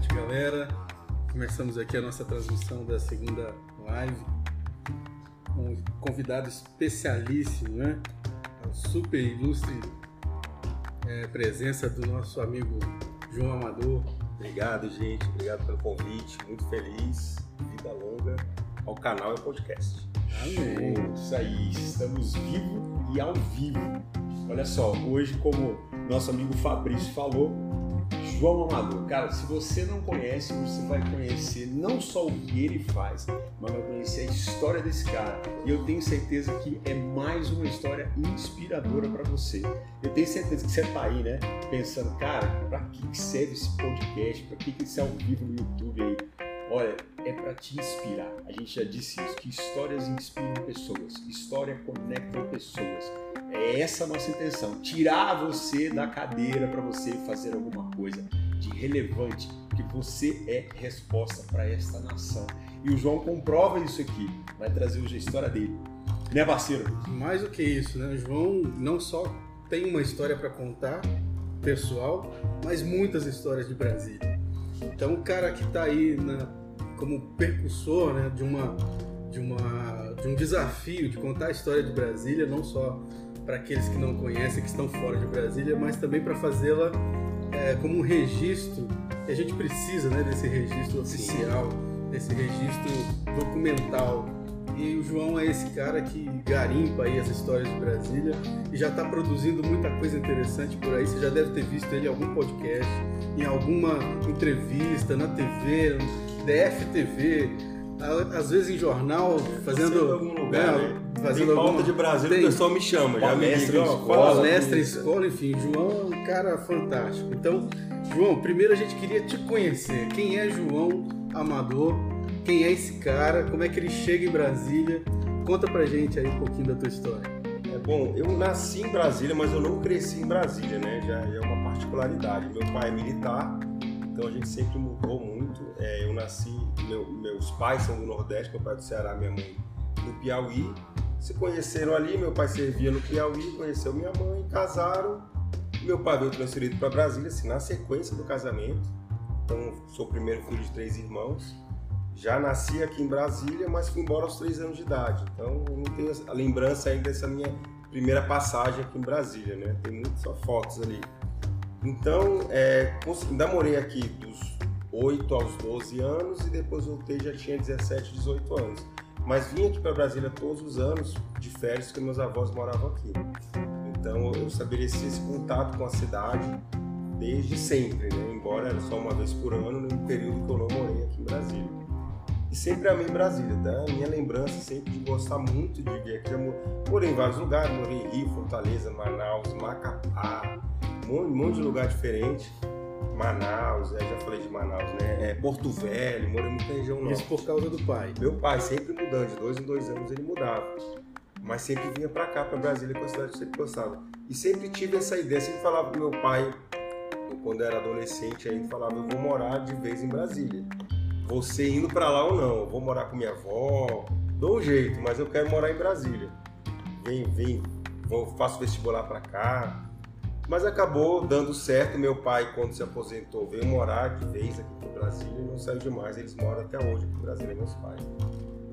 noite, galera. Começamos aqui a nossa transmissão da segunda live. Um convidado especialíssimo, né? A super ilustre é, presença do nosso amigo João Amador. Obrigado, gente. Obrigado pelo convite. Muito feliz. Vida longa ao canal e podcast. Amém. Isso aí. Estamos vivos e ao vivo. Olha só, hoje, como nosso amigo Fabrício falou, João Amador. Cara, se você não conhece, você vai conhecer não só o que ele faz, mas vai conhecer a história desse cara. E eu tenho certeza que é mais uma história inspiradora para você. Eu tenho certeza que você tá aí, né? Pensando, cara, para que serve esse podcast? Para que isso é ao vivo no YouTube aí? Olha, é para te inspirar. A gente já disse isso, que histórias inspiram pessoas, história conecta pessoas. É essa a nossa intenção, tirar você da cadeira para você fazer alguma coisa de relevante, que você é resposta para esta nação. E o João comprova isso aqui, vai trazer hoje a história dele. Né, parceiro? Mais do que isso, né? O João não só tem uma história para contar, pessoal, mas muitas histórias de Brasília. Então, o cara que está aí na como percussor né, de, uma, de, uma, de um desafio de contar a história de Brasília, não só para aqueles que não conhecem, que estão fora de Brasília, mas também para fazê-la é, como um registro, que a gente precisa né, desse registro oficial, Sim. desse registro documental. E o João é esse cara que garimpa aí as histórias de Brasília e já está produzindo muita coisa interessante por aí. Você já deve ter visto ele em algum podcast, em alguma entrevista, na TV, DFTV, às vezes em jornal, fazendo. Em algum lugar, né? Fazendo alguma... pauta de Brasil, tem... o pessoal me chama, já me liga, escola, palestra em escola, enfim. João é um cara fantástico. Então, João, primeiro a gente queria te conhecer. Quem é João Amador? Quem é esse cara? Como é que ele chega em Brasília? Conta pra gente aí um pouquinho da tua história. É bom, eu nasci em Brasília, mas eu não cresci em Brasília, né? Já é uma particularidade. Meu pai é militar, então a gente sempre mudou muito. É, eu nasci, meu, meus pais são do Nordeste, meu pai é do Ceará, minha mãe do Piauí. Se conheceram ali, meu pai servia no Piauí, conheceu minha mãe, casaram. Meu pai veio transferido para Brasília, assim, na sequência do casamento. Então, sou o primeiro filho de três irmãos. Já nasci aqui em Brasília, mas fui embora aos três anos de idade. Então, não tenho a lembrança ainda dessa minha primeira passagem aqui em Brasília, né? Tem muitas fotos ali. Então, é, ainda morei aqui dos 8 aos 12 anos e depois voltei já tinha 17, 18 anos. Mas vim aqui para Brasília todos os anos de férias porque meus avós moravam aqui. Então eu estabeleci esse contato com a cidade desde sempre, né? embora era só uma vez por ano, no período que eu não morei aqui em Brasília. E sempre amei Brasília, tá? Minha lembrança sempre de gostar muito de vir aqui. Eu morei em vários lugares, morei em Rio, Fortaleza, Manaus, Macapá, um monte de lugar diferente. Manaus, é, já falei de Manaus, né? É, Porto Velho, morei muita região norte. Isso por causa do pai? Meu pai sempre mudando, de dois em dois anos ele mudava. Mas sempre vinha para cá, para Brasília, com a cidade que sempre gostava. E sempre tive essa ideia, sempre falava pro meu pai, quando era adolescente, aí falava, eu vou morar de vez em Brasília. Você indo para lá ou não, eu vou morar com minha avó, dou um jeito, mas eu quero morar em Brasília. Vem, vem, vou, faço vestibular para cá, mas acabou dando certo. Meu pai, quando se aposentou, veio morar de vez aqui para o Brasil e não saiu de mais. Eles moram até hoje aqui no Brasil, meus pais.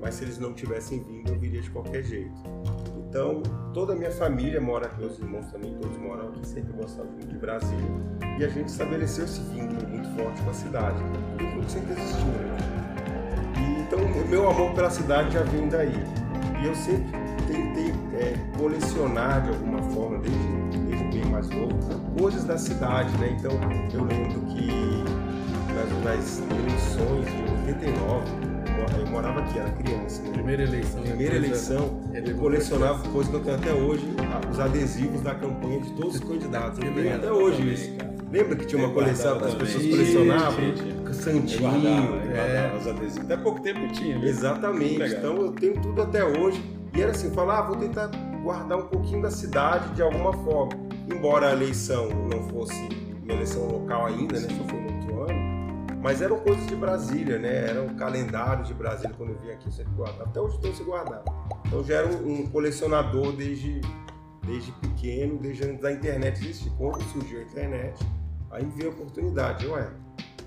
Mas se eles não tivessem vindo, eu viria de qualquer jeito. Então, toda a minha família mora aqui, meus irmãos também, todos moram aqui, sempre gostaram de Brasília. E a gente estabeleceu esse vínculo muito forte com a cidade. Tudo sempre existiu, né? Então, meu amor pela cidade já vem daí. E eu sempre tentei é, colecionar de alguma forma, desde, mais novo, coisas da cidade, né? Então eu lembro que nas, nas eleições de 89, eu morava aqui, era criança. Né? Primeira eleição. Primeira eleição, eu colecionava coisas que eu tenho até hoje, os adesivos da campanha de todos os candidatos. Eu tenho até hoje também, isso. Cara. Lembra que tinha uma coleção, as pessoas colecionavam? Santinho. Eu guardava, eu guardava é. os adesivos. Até pouco tempo tinha. Mesmo. Exatamente. Então eu tenho tudo até hoje. E era assim, falar, ah, vou tentar guardar um pouquinho da cidade de alguma forma. Embora a eleição não fosse uma eleição local ainda, né? Só foi no outro ano. Mas eram coisas de Brasília, né? Era um calendário de Brasília quando eu vim aqui, eu sempre guardava. Até hoje estou se guardar. Então já era um, colecionador desde, desde pequeno, desde antes da internet existir. Quando surgiu a internet, aí vi a oportunidade. Ué,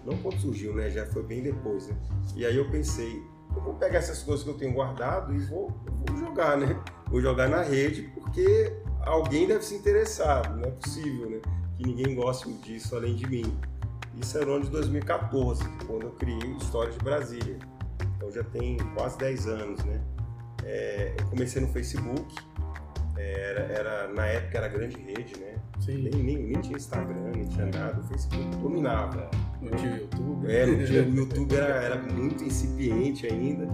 Não quando surgiu, né? Já foi bem depois, né? E aí eu pensei, eu vou pegar essas coisas que eu tenho guardado e vou, vou jogar, né? Vou jogar na rede porque alguém deve se interessar, não é possível, né? Que ninguém goste disso além de mim. Isso era no ano de 2014, quando eu criei História de Brasília. Então já tem quase 10 anos, né? É, eu comecei no Facebook, é, era, era, na época era grande rede, né? Sim. Nem, nem, nem tinha Instagram, nem tinha nada, o Facebook dominava. Não tinha YouTube. É, não tinha, o YouTube era, era muito incipiente ainda.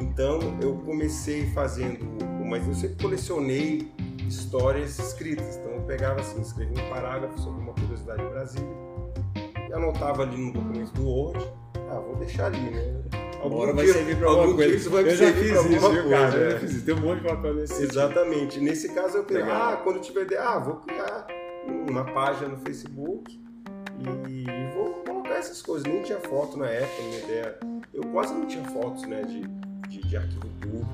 Então eu comecei fazendo, mas eu sempre colecionei histórias escritas. Então eu pegava assim, escrevia um parágrafo sobre uma curiosidade de Brasília e anotava ali no documento do Word. Ah, vou deixar ali, né? Algum hora vai servir para alguma coisa. Isso vai eu já fiz isso, viu, coisa, cara? Eu já fiz isso. Tem um monte de papel nesse. Exatamente. Nesse caso eu Legal. ah, quando tiver ideia, ah, vou criar uma página no Facebook e vou colocar essas coisas. Nem tinha foto na época, minha ideia. Eu quase não tinha fotos, né, de, de, de arquivo público.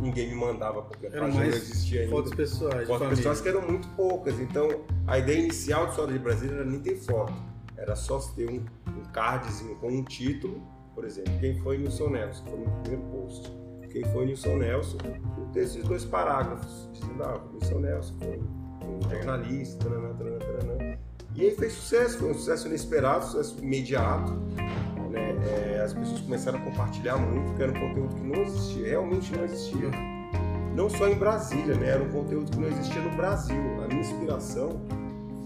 Ninguém me mandava porque a página não existia ainda. fotos pessoais, Fotos pessoais que eram muito poucas. Então, a ideia inicial de História de Brasília era nem ter foto. Era só ter um, um cardzinho com um título, por exemplo, quem foi Nilson Nelson, foi no primeiro post. Quem foi Nilson Nelson, e ter esses dois parágrafos, dizendo, ah, o Nilson Nelson foi um jornalista, taranã, taranã, taranã. E aí fez sucesso, foi um sucesso inesperado, sucesso imediato. É, as pessoas começaram a compartilhar muito, porque era um conteúdo que não existia, realmente não existia. Não só em Brasília, né? Era um conteúdo que não existia no Brasil. A minha inspiração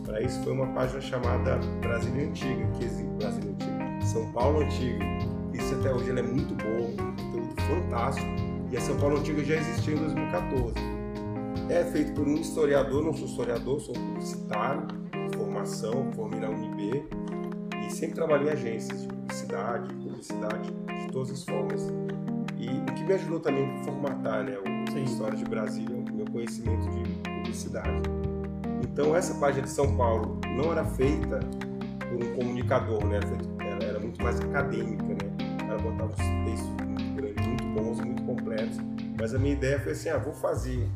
para isso foi uma página chamada Brasília Antiga, que existe Brasília Antiga, São Paulo Antiga. Isso até hoje ela é muito boa, um conteúdo fantástico. E a São Paulo Antiga já existia em 2014. É feito por um historiador, não sou historiador, sou publicitário, formação, formei na UNB sempre trabalhei em agências de publicidade, publicidade de todas as formas. E o que me ajudou também a formatar né, o Sim. História de Brasília, o meu conhecimento de publicidade. Então essa página de São Paulo não era feita por um comunicador, né? Era, feita- era- muito mais acadêmica, né? Cara botava uns textos muito grandes, muito bons, muito completos. Mas a minha ideia foi assim, ah, vou fazer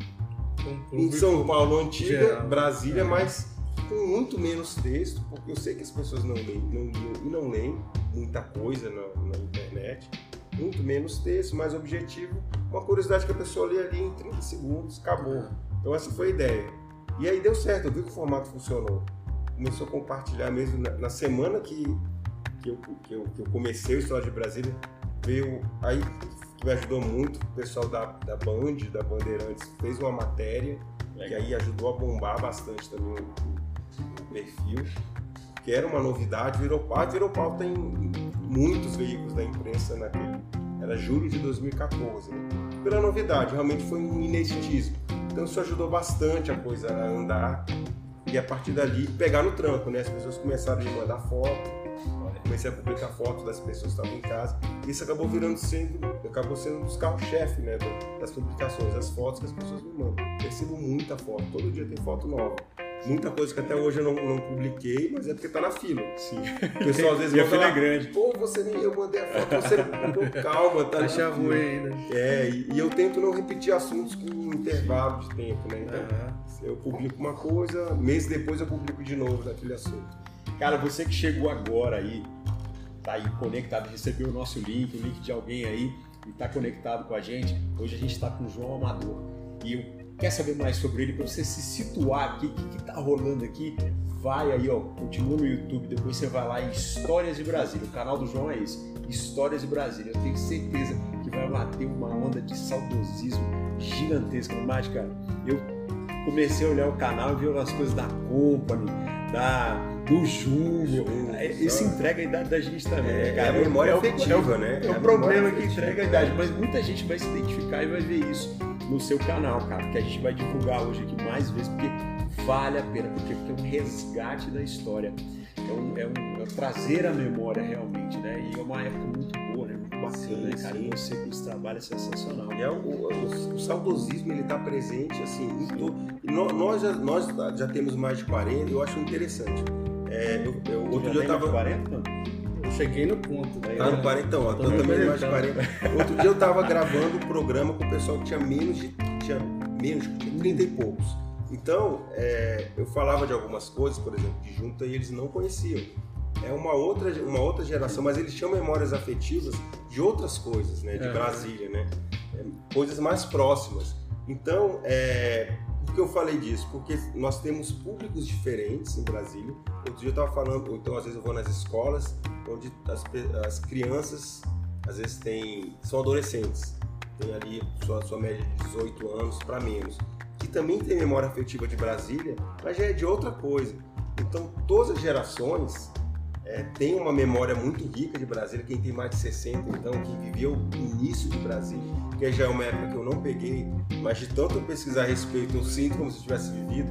Com em São Paulo Antiga. Brasília, É. mas com muito menos texto, porque eu sei que as pessoas não leem, não liam e não leem muita coisa na, na internet. Muito menos texto, mais objetivo. Uma curiosidade que a pessoa lê ali em 30 segundos, acabou. Então essa foi a ideia. E aí deu certo, eu vi que o formato funcionou. Começou a compartilhar mesmo na, na semana que, que, eu, que, eu, que eu comecei o História de Brasília, veio aí que me ajudou muito, o pessoal da, da Band, da Bandeirantes, fez uma matéria que aí ajudou a bombar bastante também o perfil, que era uma novidade, virou pauta, virou pauta em muitos veículos da imprensa naquele. Era julho de 2014. Né? Pela novidade, realmente foi um ineditismo. Então isso ajudou bastante a coisa a andar e a partir dali pegar no tranco, né? As pessoas começaram a me mandar foto, comecei a publicar fotos das pessoas que estavam em casa. Isso acabou virando sendo, acabou sendo um dos carros-chefe, né? Das publicações, as fotos que as pessoas me mandam. Recebo muita foto, todo dia tem foto nova. Muita coisa que até hoje eu não, não publiquei, mas é porque tá na fila. Sim. O pessoal às vezes E a fila é grande. Pô, você nem eu mandei a foto, você calma, tá fila." ruim ainda. É, e, e eu tento não repetir assuntos com intervalo de tempo, né? Então, Aham. eu publico uma coisa, mês depois eu publico de novo daquele assunto. Cara, você que chegou agora aí, tá aí conectado, recebeu o nosso link, o link de alguém aí e tá conectado com a gente. Hoje a gente está com o João Amador. E eu quer saber mais sobre ele para você se situar aqui, o que, que tá rolando aqui? Vai aí, ó, continua no YouTube, depois você vai lá em Histórias de Brasília. O canal do João é esse, Histórias de Brasília. Eu tenho certeza que vai bater uma onda de saudosismo gigantesca. Mas, cara, eu comecei a olhar o canal e vi as coisas da Company, da, do. Jumbo, É, Isso só. entrega a idade da gente também, É, né, é cara? a memória é o- afetiva, é o, né? É É o problema que entrega a idade, mas muita gente vai se identificar e vai ver isso no seu canal, cara, que a gente vai divulgar hoje aqui mais vezes, porque vale a pena, porque, porque é um resgate da história. É um, é um- é trazer a memória realmente, né? E é uma época muito boa, né? Muito bacana, Sim, né, cara? sim. E você com esse trabalho é sensacional. E é o, o- o saudosismo ele está presente assim e nó- Nós, já, nós já temos mais de 40, eu acho interessante. É, eu, eu- outro Já dia eu tava. 40, mano? Eu cheguei no ponto. né? Tá no 40 então, ó, Tô eu me também mais de orientando. 40. Outro dia eu tava gravando um programa com o pessoal que tinha menos de. Tinha menos, tinha 30 e poucos. Então, é, eu falava de algumas coisas, por exemplo, de junta, e eles não conheciam. é uma outra, uma outra geração, mas eles tinham memórias afetivas de outras coisas, né? De É. Brasília, né? É, coisas mais próximas. Então, é, por que eu falei disso? Porque nós temos públicos diferentes em Brasília. Outro dia eu estava falando, ou então às vezes eu vou nas escolas, onde as, as crianças, às vezes têm, são adolescentes, tem ali sua, sua média de 18 anos para menos, que também tem memória afetiva de Brasília, mas já é de outra coisa. Então, todas as gerações é, têm uma memória muito rica de Brasília. Quem tem mais de 60, então, que viveu o início de Brasília, que já é uma época que eu não peguei, mas de tanto eu pesquisar a respeito, eu sinto como se eu tivesse vivido.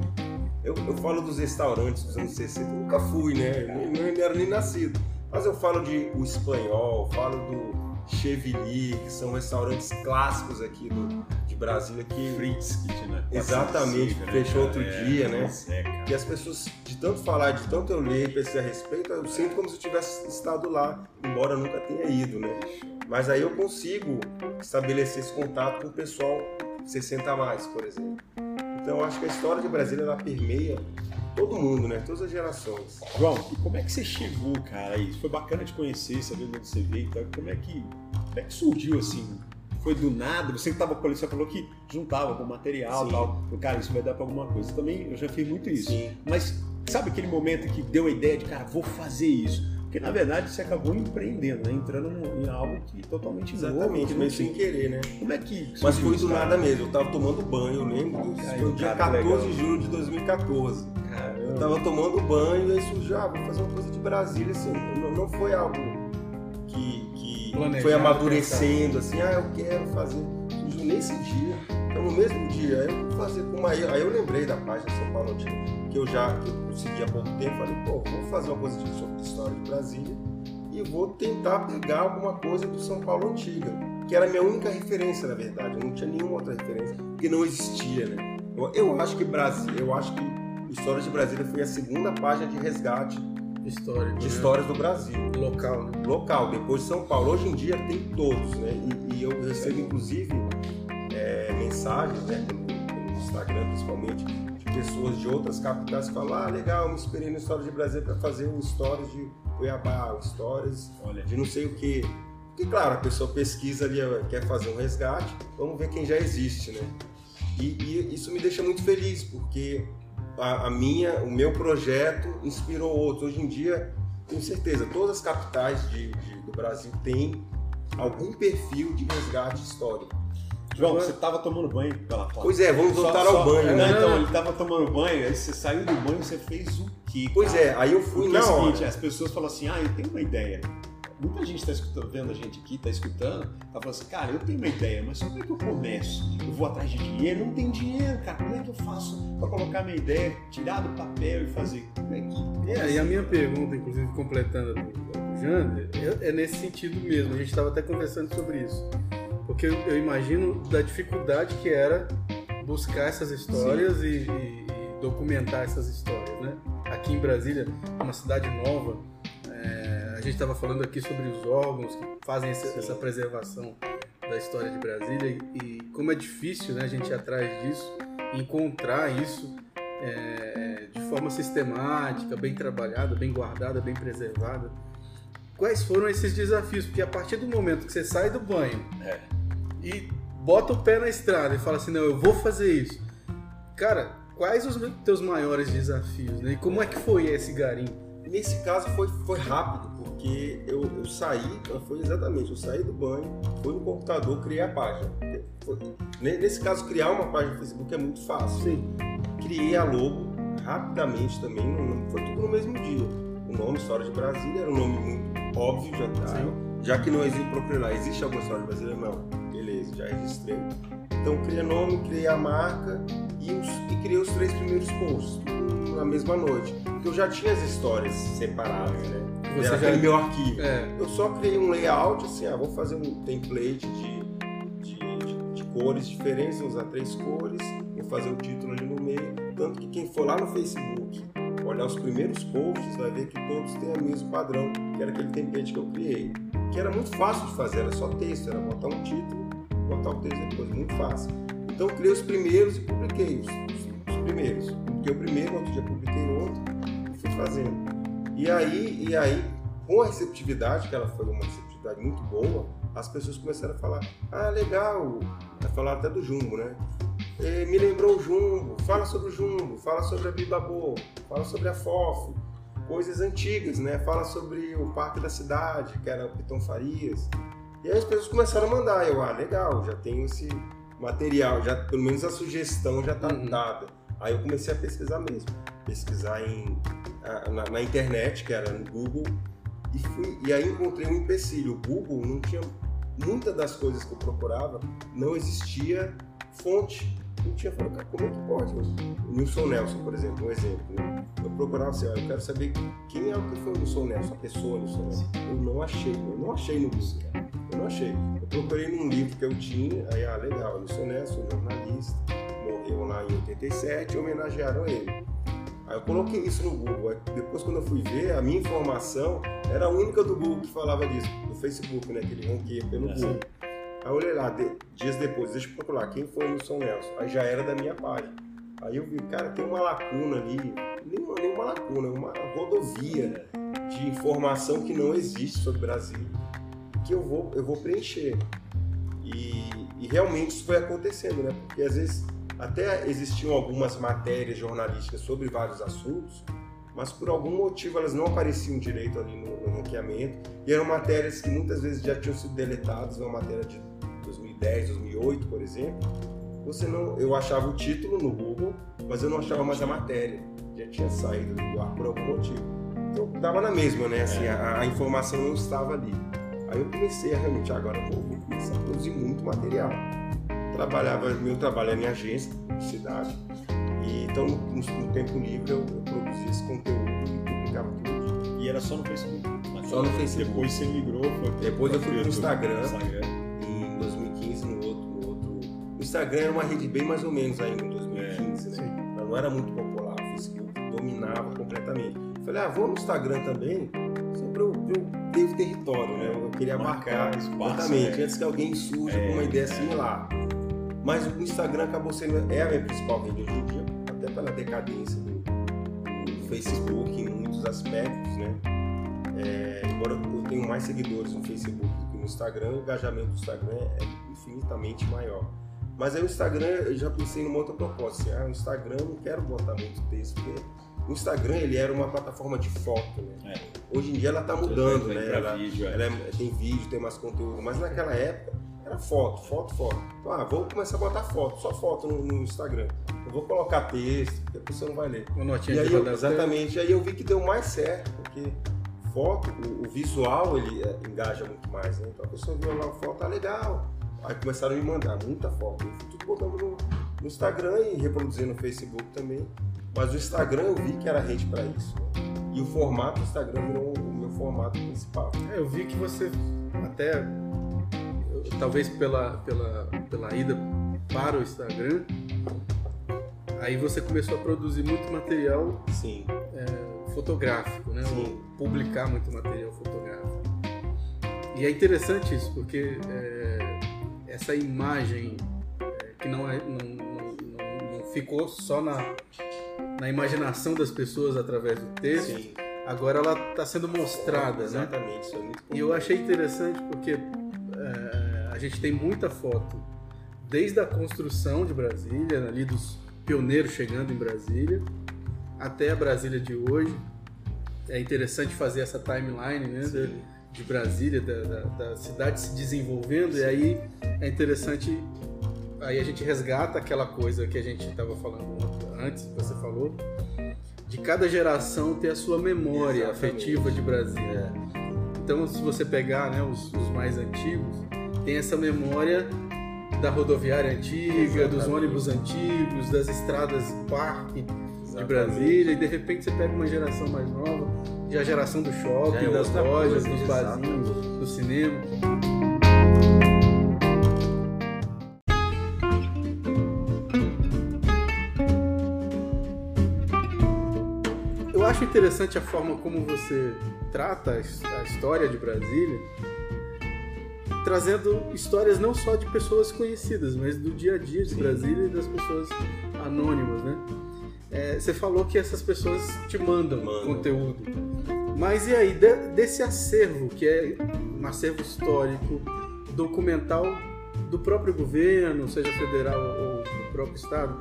Eu, eu falo dos restaurantes dos anos 60, eu nunca fui, né? Eu nem, nem era nem nascido. Mas eu falo de o Espanhol, falo do Chevigny, que são restaurantes clássicos aqui do, de Brasília que Fritz Kitchen, né? Exatamente, Né, fechou cara? outro dia, né? É, que as pessoas, de tanto falar, de tanto eu ler e pesquisar a respeito, eu sinto como se eu tivesse estado lá, embora eu nunca tenha ido, né? Mas aí eu consigo estabelecer esse contato com o pessoal 60 a mais, por exemplo. Então eu acho que a história de Brasília ela permeia todo mundo, né? Todas as gerações. João, e como é que você chegou, cara? Isso foi bacana te conhecer, saber de onde você veio e tal. Como é que, como é que surgiu assim? Foi do nada? Você que tava com você falou que juntava com material e tal. Cara, isso vai dar pra alguma coisa. Também eu já fiz muito isso. Sim. Mas sabe aquele momento que deu a ideia de, cara, vou fazer isso? Porque na verdade você acabou empreendendo, né? Entrando em algo que totalmente novo. Exatamente, não meio sem querer, né? Como é que Mas foi do nada mesmo. Eu tava tomando banho, eu lembro. Aí, foi dia cara, 14 legal. de junho de 2014. Eu Caramba. tava tomando banho e aí surgiu, ah, vou fazer uma coisa de Brasília, assim, não, não foi algo que, que Planejado, foi amadurecendo, assim, ah, eu quero fazer. Surgiu nesse dia, então no mesmo dia, eu vou fazer com uma. Aí eu lembrei da página São Paulo Antiga, que eu já que eu consegui há pouco tempo, falei, pô, vou fazer uma coisa sobre história de Brasília e vou tentar pegar alguma coisa do São Paulo Antiga, que era a minha única referência, na verdade, eu não tinha nenhuma outra referência, porque não existia, né? Eu, eu acho que Brasil, eu acho que História de Brasília foi a segunda página de resgate Histórico. de né? histórias do Brasil. Local, né? Local, depois de São Paulo. Hoje em dia tem todos, né? E, e eu recebo inclusive é, mensagens, né? Pelo Instagram principalmente, de pessoas de outras capitais que falam: ah, legal, me inspirei na História de Brasília para fazer um Stories de Cuiabá, um Stories Olha, de não sei o que. Porque, claro, a pessoa pesquisa ali, quer fazer um resgate, vamos ver quem já existe, né? E, e isso me deixa muito feliz, porque a, a minha, o meu projeto inspirou outros. Hoje em dia, tenho certeza, todas as capitais de, de- do Brasil têm algum perfil de resgate histórico. João, você tava tomando banho pela foto. Pois é, vamos Só- voltar só- ao banho, Não, né? então, ele tava tomando banho, aí você saiu do banho, você fez o quê? Pois cara? é, aí eu fui Porque é na o seguinte, hora. as pessoas falam assim, ah, eu tenho uma ideia. Muita gente está escutando, vendo a gente aqui, está escutando, tá falando assim, cara, eu tenho uma ideia, mas como é que eu começo? Eu vou atrás de dinheiro? Não tem dinheiro, cara. Como é que eu faço para colocar minha ideia, tirar do papel e fazer? Como é que. É, e a minha pergunta, inclusive, completando a do, do Jander, é, é nesse sentido mesmo. A gente estava até conversando sobre isso. Porque eu, eu imagino da dificuldade que era buscar essas histórias e, e- e documentar essas histórias, né? Aqui em Brasília, uma cidade nova, é, a gente estava falando aqui sobre os órgãos que fazem essa, essa preservação da história de Brasília e, e como é difícil né, a gente ir atrás disso, encontrar isso é, de forma sistemática, bem trabalhada, bem guardada, bem preservada. Quais foram esses desafios? Porque a partir do momento que você sai do banho É. e bota o pé na estrada e fala assim, não, eu vou fazer isso. Cara, quais os teus maiores desafios? Né? E como é que foi esse garimpo? Nesse caso foi, foi rápido, porque eu, eu saí, então foi exatamente, eu saí do banho, fui no computador, criei a página. Foi- nesse caso, criar uma página no Facebook é muito fácil. Sim. Criei a logo rapidamente também, foi tudo no mesmo dia. O nome História de Brasília era um nome muito óbvio, já tá. Sim. Já que não existe, procurei lá, existe alguma História de Brasília? Não. Beleza, já registrei. Então criei nome, criei a marca e, os- e criei os três primeiros posts, na mesma noite. Porque eu já tinha as histórias separadas, né? Você Era já- aquele meu arquivo. É, Eu só criei um layout, assim, ah, vou fazer um template de, de, de- de cores diferentes, vou usar três cores, vou fazer o título ali no meio. Tanto que quem for lá no Facebook olhar os primeiros posts vai ver que todos têm o mesmo padrão, que era aquele template que eu criei. Que era muito fácil de fazer, era só texto, era botar um título, botar o texto depois, muito fácil. Então eu criei os primeiros e publiquei os, os- os primeiros. Publiquei o primeiro, outro dia publiquei outro e fui fazendo. E aí, e aí, com a receptividade, que ela foi uma receptividade muito boa, as pessoas começaram a falar, ah, legal, a falar até do Jumbo, né? E me lembrou o Jumbo, fala sobre o Jumbo, fala sobre a Bibabô, fala sobre a FOF, coisas antigas, né? Fala sobre o Parque da Cidade, que era o Piton Farias. E aí as pessoas começaram a mandar, eu, ah, legal, já tenho esse material, já pelo menos a sugestão já está uhum. dada. Aí eu comecei a pesquisar mesmo, pesquisar em, na, na, internet, que era no Google, e, fui, e aí encontrei um empecilho. O Google não tinha muitas das coisas que eu procurava, não existia fonte. Não tinha falado, como é que pode? O Nilson Nelson, por exemplo, um exemplo. Né? Eu procurava assim, eu quero saber quem é o que foi o Nilson Nelson, a pessoa Nilson Nelson. Eu não achei, eu não achei no Google. Eu não achei. Eu procurei num livro que eu tinha, aí, ah, legal, Nilson Nelson, jornalista, morreu lá em 87, homenagearam ele. Aí eu coloquei isso no Google. Aí depois, quando eu fui ver, a minha informação era a única do Google que falava disso, do Facebook, né? Que ele ronqueia pelo é Google. Aí eu olhei lá, de, dias depois, deixa eu procurar quem foi o Nilson Nelson. Aí já era da minha página. Aí eu vi, cara, tem uma lacuna ali, nenhuma, nenhuma lacuna, uma rodovia de informação que não existe sobre Brasília que eu vou, eu vou preencher. E, e realmente isso foi acontecendo, né? Porque às vezes até existiam algumas matérias jornalísticas sobre vários assuntos, mas por algum motivo elas não apareciam direito ali no, no ranqueamento, e eram matérias que muitas vezes já tinham sido deletadas, uma matéria de 2010, 2008, por exemplo. Você não, eu achava o título no Google, mas eu não achava mais a matéria, já tinha saído do ar por algum motivo. Então dava na mesma, né? Assim, a, a informação não estava ali. Aí eu comecei a realmente, agora vou, vou começar a produzir muito material. Trabalhava, meu trabalho é minha agência, cidade, e então no, no tempo livre eu, eu, produzia esse conteúdo e publicava dia. E era só no Facebook? Só no Facebook. Depois você migrou? Foi Depois eu fui pro Instagram, Instagram, Instagram era uma rede bem mais ou menos ainda em 2015, é, né? Ela não era muito popular, o Facebook dominava completamente. Falei, ah, vou no Instagram também, só pra eu, eu ter território, né? Eu queria marcar, marcar espaço, exatamente, né? antes que alguém surja é, com uma ideia é. similar. Mas o Instagram acabou sendo é a minha principal rede hoje em dia, até pela decadência do, do Facebook em muitos aspectos, né? É, embora eu tenha mais seguidores no Facebook do que no Instagram, o engajamento do Instagram é infinitamente maior. Mas aí o Instagram, eu já pensei numa outra proposta. Assim, ah, o Instagram eu não quero botar muito texto, porque o Instagram ele era uma plataforma de foto, né? É. Hoje em dia ela está mudando, né? Ela, vídeo, é. ela é, tem vídeo, tem mais conteúdo, mas naquela época era foto, foto, foto. Então, ah, vou começar a botar foto, só foto no, no Instagram. Eu vou colocar texto, porque a pessoa não vai ler. Uma notinha e aí, eu, exatamente. Aí eu vi que deu mais certo, porque foto, o, o visual ele é, engaja muito mais, né? Então a pessoa viu lá a foto, tá legal. Aí começaram a me mandar muita foto. Eu fui tudo botando no, no Instagram e reproduzindo no Facebook também. Mas o Instagram eu vi que era rede para isso. E o formato do Instagram virou o meu formato principal. É, eu vi que você até talvez pela, pela, pela ida para o Instagram, aí você começou a produzir muito material Sim. É, fotográfico, né? Sim. Publicar muito material fotográfico. E é interessante isso, porque é, essa imagem é, que não, é, não, não, não ficou só na, na imaginação das pessoas através do texto, Sim. agora ela está sendo mostrada, Exatamente, né? É e eu achei interessante porque é, a gente tem muita foto desde a construção de Brasília, ali dos pioneiros chegando em Brasília, até a Brasília de hoje. É interessante fazer essa timeline né, de, de, Brasília, da, da, da, cidade se desenvolvendo, Sim. e aí é interessante aí a gente resgata aquela coisa que a gente estava falando antes, que você falou, de cada geração ter a sua memória Exatamente. afetiva de Brasília. Então, se você pegar né, os, os, mais antigos, tem essa memória da rodoviária antiga, Exatamente. dos ônibus antigos, das estradas parque Exatamente. de Brasília, e de repente você pega uma geração mais nova, já a geração do shopping, é das lojas, coisa, dos barzinhos, do cinema. acho interessante a forma como você trata a história de Brasília, trazendo histórias não só de pessoas conhecidas, mas do dia a dia de Sim. Brasília e das pessoas anônimas, né? É, você falou que essas pessoas te mandam Mano. conteúdo. Mas e aí, de, desse acervo, que é um acervo histórico, documental do próprio governo, seja federal ou do próprio estado,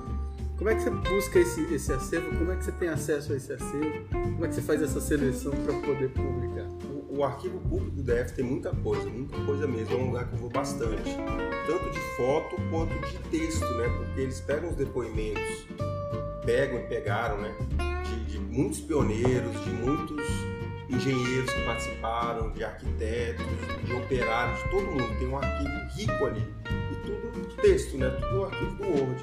como é que você busca esse, esse acervo? Como é que você tem acesso a esse acervo? Como é que você faz essa seleção para poder publicar? O, o, arquivo público do DF tem muita coisa, muita coisa mesmo. É um lugar que eu vou bastante. Tanto de foto quanto de texto, né? Porque eles pegam os depoimentos, pegam e pegaram, né? De, de muitos pioneiros, de muitos engenheiros que participaram, de arquitetos, de operários, de todo mundo. Tem um arquivo rico ali. E tudo texto, né? Tudo no arquivo do Word.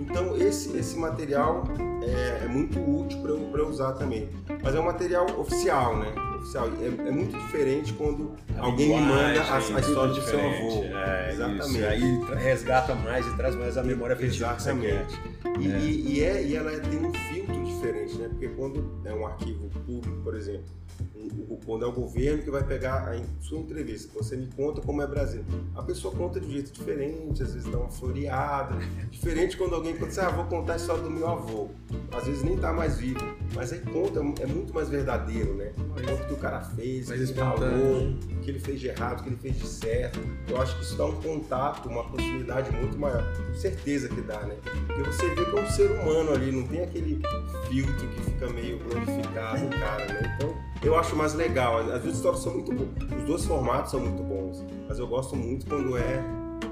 Então esse, esse material é, é muito útil para eu, eu usar também. Mas é um material oficial, né? Oficial. É, é muito diferente quando a alguém me manda a, a história do seu avô. É, Exatamente. Isso. Aí resgata mais e traz mais a memória afetiva Exatamente. E, é. E, e, é, e ela tem um filtro diferente, né? Porque quando é um arquivo público, por exemplo, quando é o governo que vai pegar a sua entrevista, você me conta como é Brasil. A pessoa conta de um jeito diferente, às vezes dá uma floreada. Diferente quando alguém conta assim, ah, vou contar a história do meu avô. Às vezes nem tá mais vivo, mas aí conta, é muito mais verdadeiro, né? Conta o cara fez, o que ele falou, o que ele fez de errado, o que ele fez de certo. Eu acho que isso dá um contato, uma proximidade muito maior. Com certeza que dá, né? Porque você vê que é um ser humano ali, não tem aquele filtro que fica meio glorificado, cara, né? Então, eu acho mais legal. As duas histórias são muito boas. Os dois formatos são muito bons. Mas eu gosto muito quando é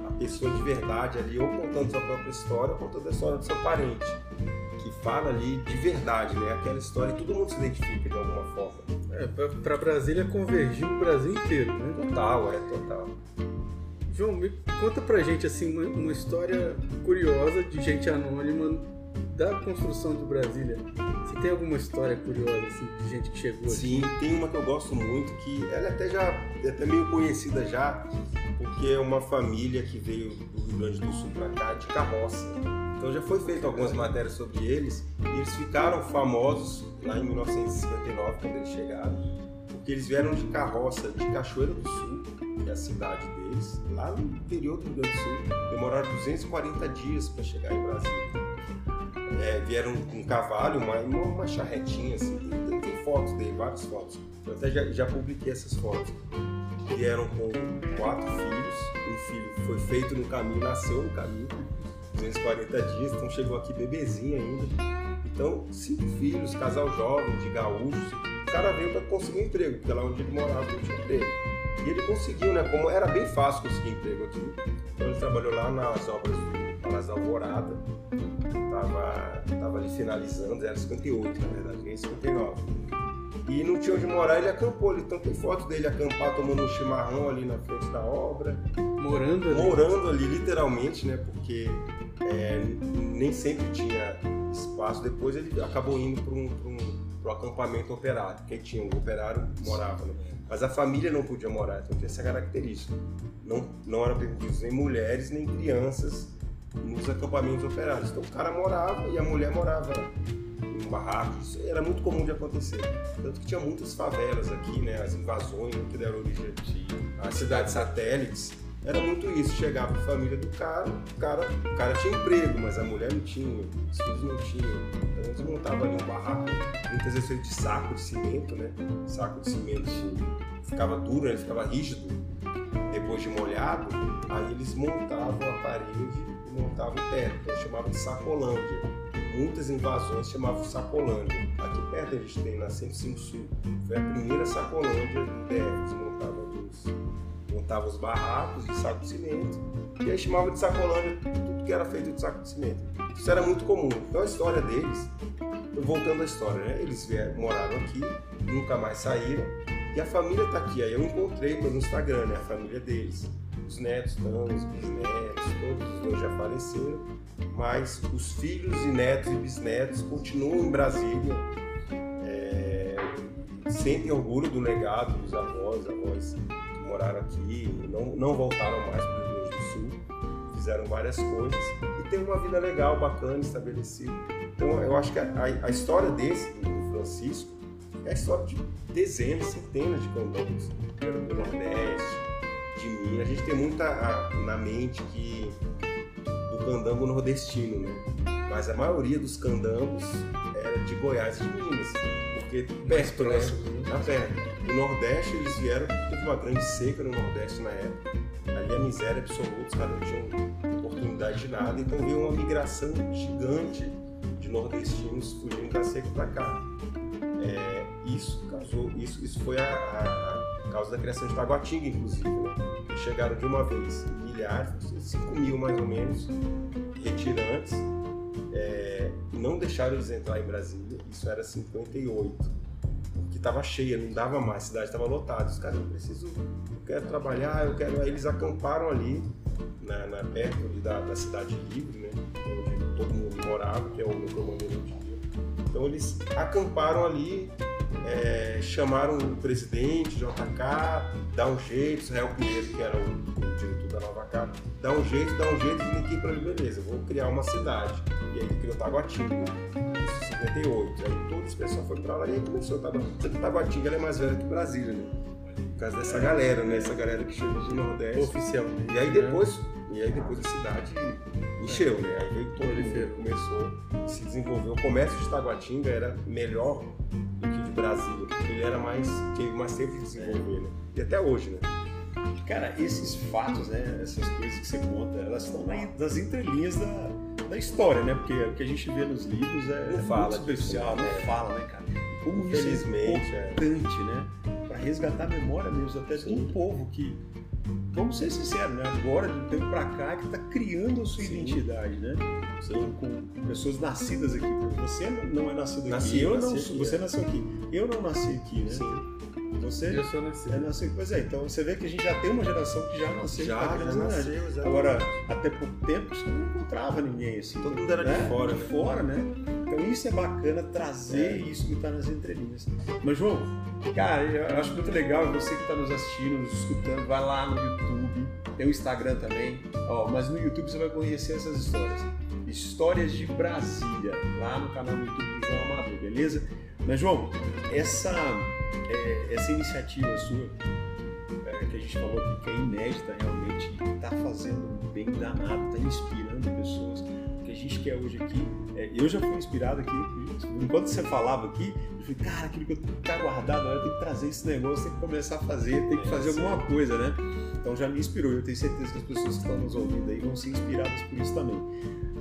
a pessoa de verdade ali, ou contando sua própria história, ou contando a história do seu parente. Fala ali de verdade, né? Aquela história e todo mundo se identifica de alguma forma. É, pra, Brasília convergiu o Brasil inteiro, né? Total, é, total. João, me conta pra gente assim uma, uma história curiosa de gente anônima da construção de Brasília, você tem alguma história curiosa assim, de gente que chegou Sim, aqui? tem uma que eu gosto muito, que ela até já é até meio conhecida já, porque é uma família que veio do Rio Grande do Sul para cá de carroça. Então já foi feito algumas matérias sobre eles e eles ficaram famosos lá em 1959 quando eles chegaram, porque eles vieram de carroça de Cachoeira do Sul, que é a cidade deles, lá no interior do Rio Grande do Sul. Demoraram 240 dias para chegar em Brasília é, vieram com um cavalo, uma, uma charretinha assim, tem, tem, fotos dele, várias fotos. Eu até já, já publiquei essas fotos. Vieram com quatro filhos, um filho foi feito no caminho, nasceu no caminho, 240 dias, então chegou aqui bebezinho ainda. Então, cinco filhos, casal jovem, de gaúchos. O cara veio para conseguir um emprego, porque lá onde ele morava não tinha emprego. E ele conseguiu, né? Como era bem fácil conseguir emprego aqui. Então ele trabalhou lá nas obras do Palácio da Alvorada, tava, tava ali finalizando, era 58 na verdade, nem 59. E não tinha onde morar, ele acampou. Então tem foto dele acampar tomando um chimarrão ali na frente da obra. Morando ali? Morando ali, literalmente, né? Porque é, nem sempre tinha espaço. Depois ele acabou indo para um, um acampamento operário. Quem tinha um operário morava, né? Mas a família não podia morar, então tinha essa característica. Não, não eram permitidos nem mulheres nem crianças nos acampamentos operários. Então o cara morava e a mulher morava em um barraco. Isso era muito comum de acontecer. Tanto que tinha muitas favelas aqui, né? As invasões que deram origem às cidades satélites. Era muito isso, chegava a família do cara, o cara, o cara tinha emprego, mas a mulher não tinha, os filhos não tinham. Então eles montavam ali um barraco, muitas vezes feito de saco de cimento, né? Saco de cimento ficava duro, ele ficava rígido depois de molhado, aí eles montavam a parede montava o teto, então chamava de Sacolândia. Muitas invasões chamavam Sacolândia. Aqui perto a gente tem na 105 Sul. Foi a primeira Sacolândia do DF, eles montavam os, montavam os barracos de saco de cimento. E aí chamava de Sacolândia tudo que era feito de saco de cimento. Isso era muito comum. Então a história deles, voltando à história, né? Eles vieram, moraram aqui, nunca mais saíram. E a família está aqui. Aí eu encontrei no Instagram, né? A família deles os netos estão, os bisnetos, todos os dois já faleceram, mas os filhos e netos e bisnetos continuam em Brasília, é, sentem orgulho do legado dos avós, avós moraram aqui, não, não voltaram mais para o Rio Grande do Sul, fizeram várias coisas e tem uma vida legal, bacana, estabelecida. Então eu acho que a, a, a história desse, do Francisco, é a história de dezenas, centenas de candangos do Nordeste, de mim, a gente tem muita na mente que do candango nordestino, né? Mas a maioria dos candangos era de Goiás e de Minas, porque perto, né? Na perto. No Nordeste eles vieram, teve uma grande seca no Nordeste na época. Ali a miséria absoluta, os caras não tinham oportunidade de nada, então veio uma migração gigante de nordestinos fugindo da seca para cá. É, isso causou, isso, isso foi a, a, a, causa da criação de Taguatinga, inclusive. Né? Eles chegaram de uma vez milhares, 5 mil mais ou menos, retirantes, não deixaram eles entrar em Brasília, isso era 58, que estava cheia, não dava mais, a cidade estava lotada. Os caras, eu preciso, eu quero trabalhar, eu quero. Aí eles acamparam ali, na, na perto ali da, da cidade livre, né? onde todo mundo morava, que é o meu comandante dia. Então eles acamparam ali, é, chamaram o presidente, JK, dá um jeito, Israel Pinheiro, que era o, o diretor da Nova Casa, dá um jeito, dá um jeito, e aqui para ele, beleza, vou criar uma cidade. E aí ele criou Taguatinga, isso em 58. Aí todo esse pessoal foi para lá e aí começou. Taguatinga, Taguatinga é mais velha que Brasília, né? Por causa dessa galera, né? Essa galera que chegou do Nordeste. Oficialmente. E aí depois, e aí depois a cidade encheu, né? Aí veio todo mundo, começou, se desenvolveu. O comércio de Taguatinga era melhor do que de Brasília, porque ele era mais, teve mais tempo de desenvolver, né? E até hoje, né? Cara, esses fatos, né, essas coisas que você conta, elas estão nas entrelinhas da, da história, né? Porque o que a gente vê nos livros é, não é fala muito especial, disso, não né? fala, né, cara? Como isso é é. importante, né? Para resgatar a memória mesmo, até de um povo que, vamos ser sinceros, né? Agora, de um tempo para cá, que está criando a sua Sim. identidade, né? Sim. Com pessoas nascidas aqui. Você não é nascido Nasci, aqui, eu não nasci sou. aqui, Você é. nasceu aqui. Eu não nasci aqui, né? Sim. Você Eu sou nascido. é nascido. Pois é, então você vê que a gente já tem uma geração que já nasceu Já, já cidade. nasceu, exatamente. Agora, até pouco tempo, você não encontrava ninguém assim. Todo mundo era de né? fora, De né? fora, né? Então isso é bacana trazer É. isso que está nas entrelinhas. Mas, João, cara, eu acho muito legal você que está nos assistindo, nos escutando, vai lá no YouTube, tem o Instagram também, ó, mas no YouTube você vai conhecer essas histórias. Histórias de Brasília, lá no canal do YouTube do João Amador, beleza? Mas, João, essa, é, essa iniciativa sua, é, que a gente falou aqui, que é inédita realmente, está fazendo bem danado, está inspirando pessoas. O que a gente quer hoje aqui, é, eu já fui inspirado aqui, enquanto você falava aqui, eu falei, cara, aquilo que está guardado, eu tenho que trazer esse negócio, tem que começar a fazer, tem que fazer alguma coisa, né? Então já me inspirou, eu tenho certeza que as pessoas que estão nos ouvindo aí vão ser inspiradas por isso também.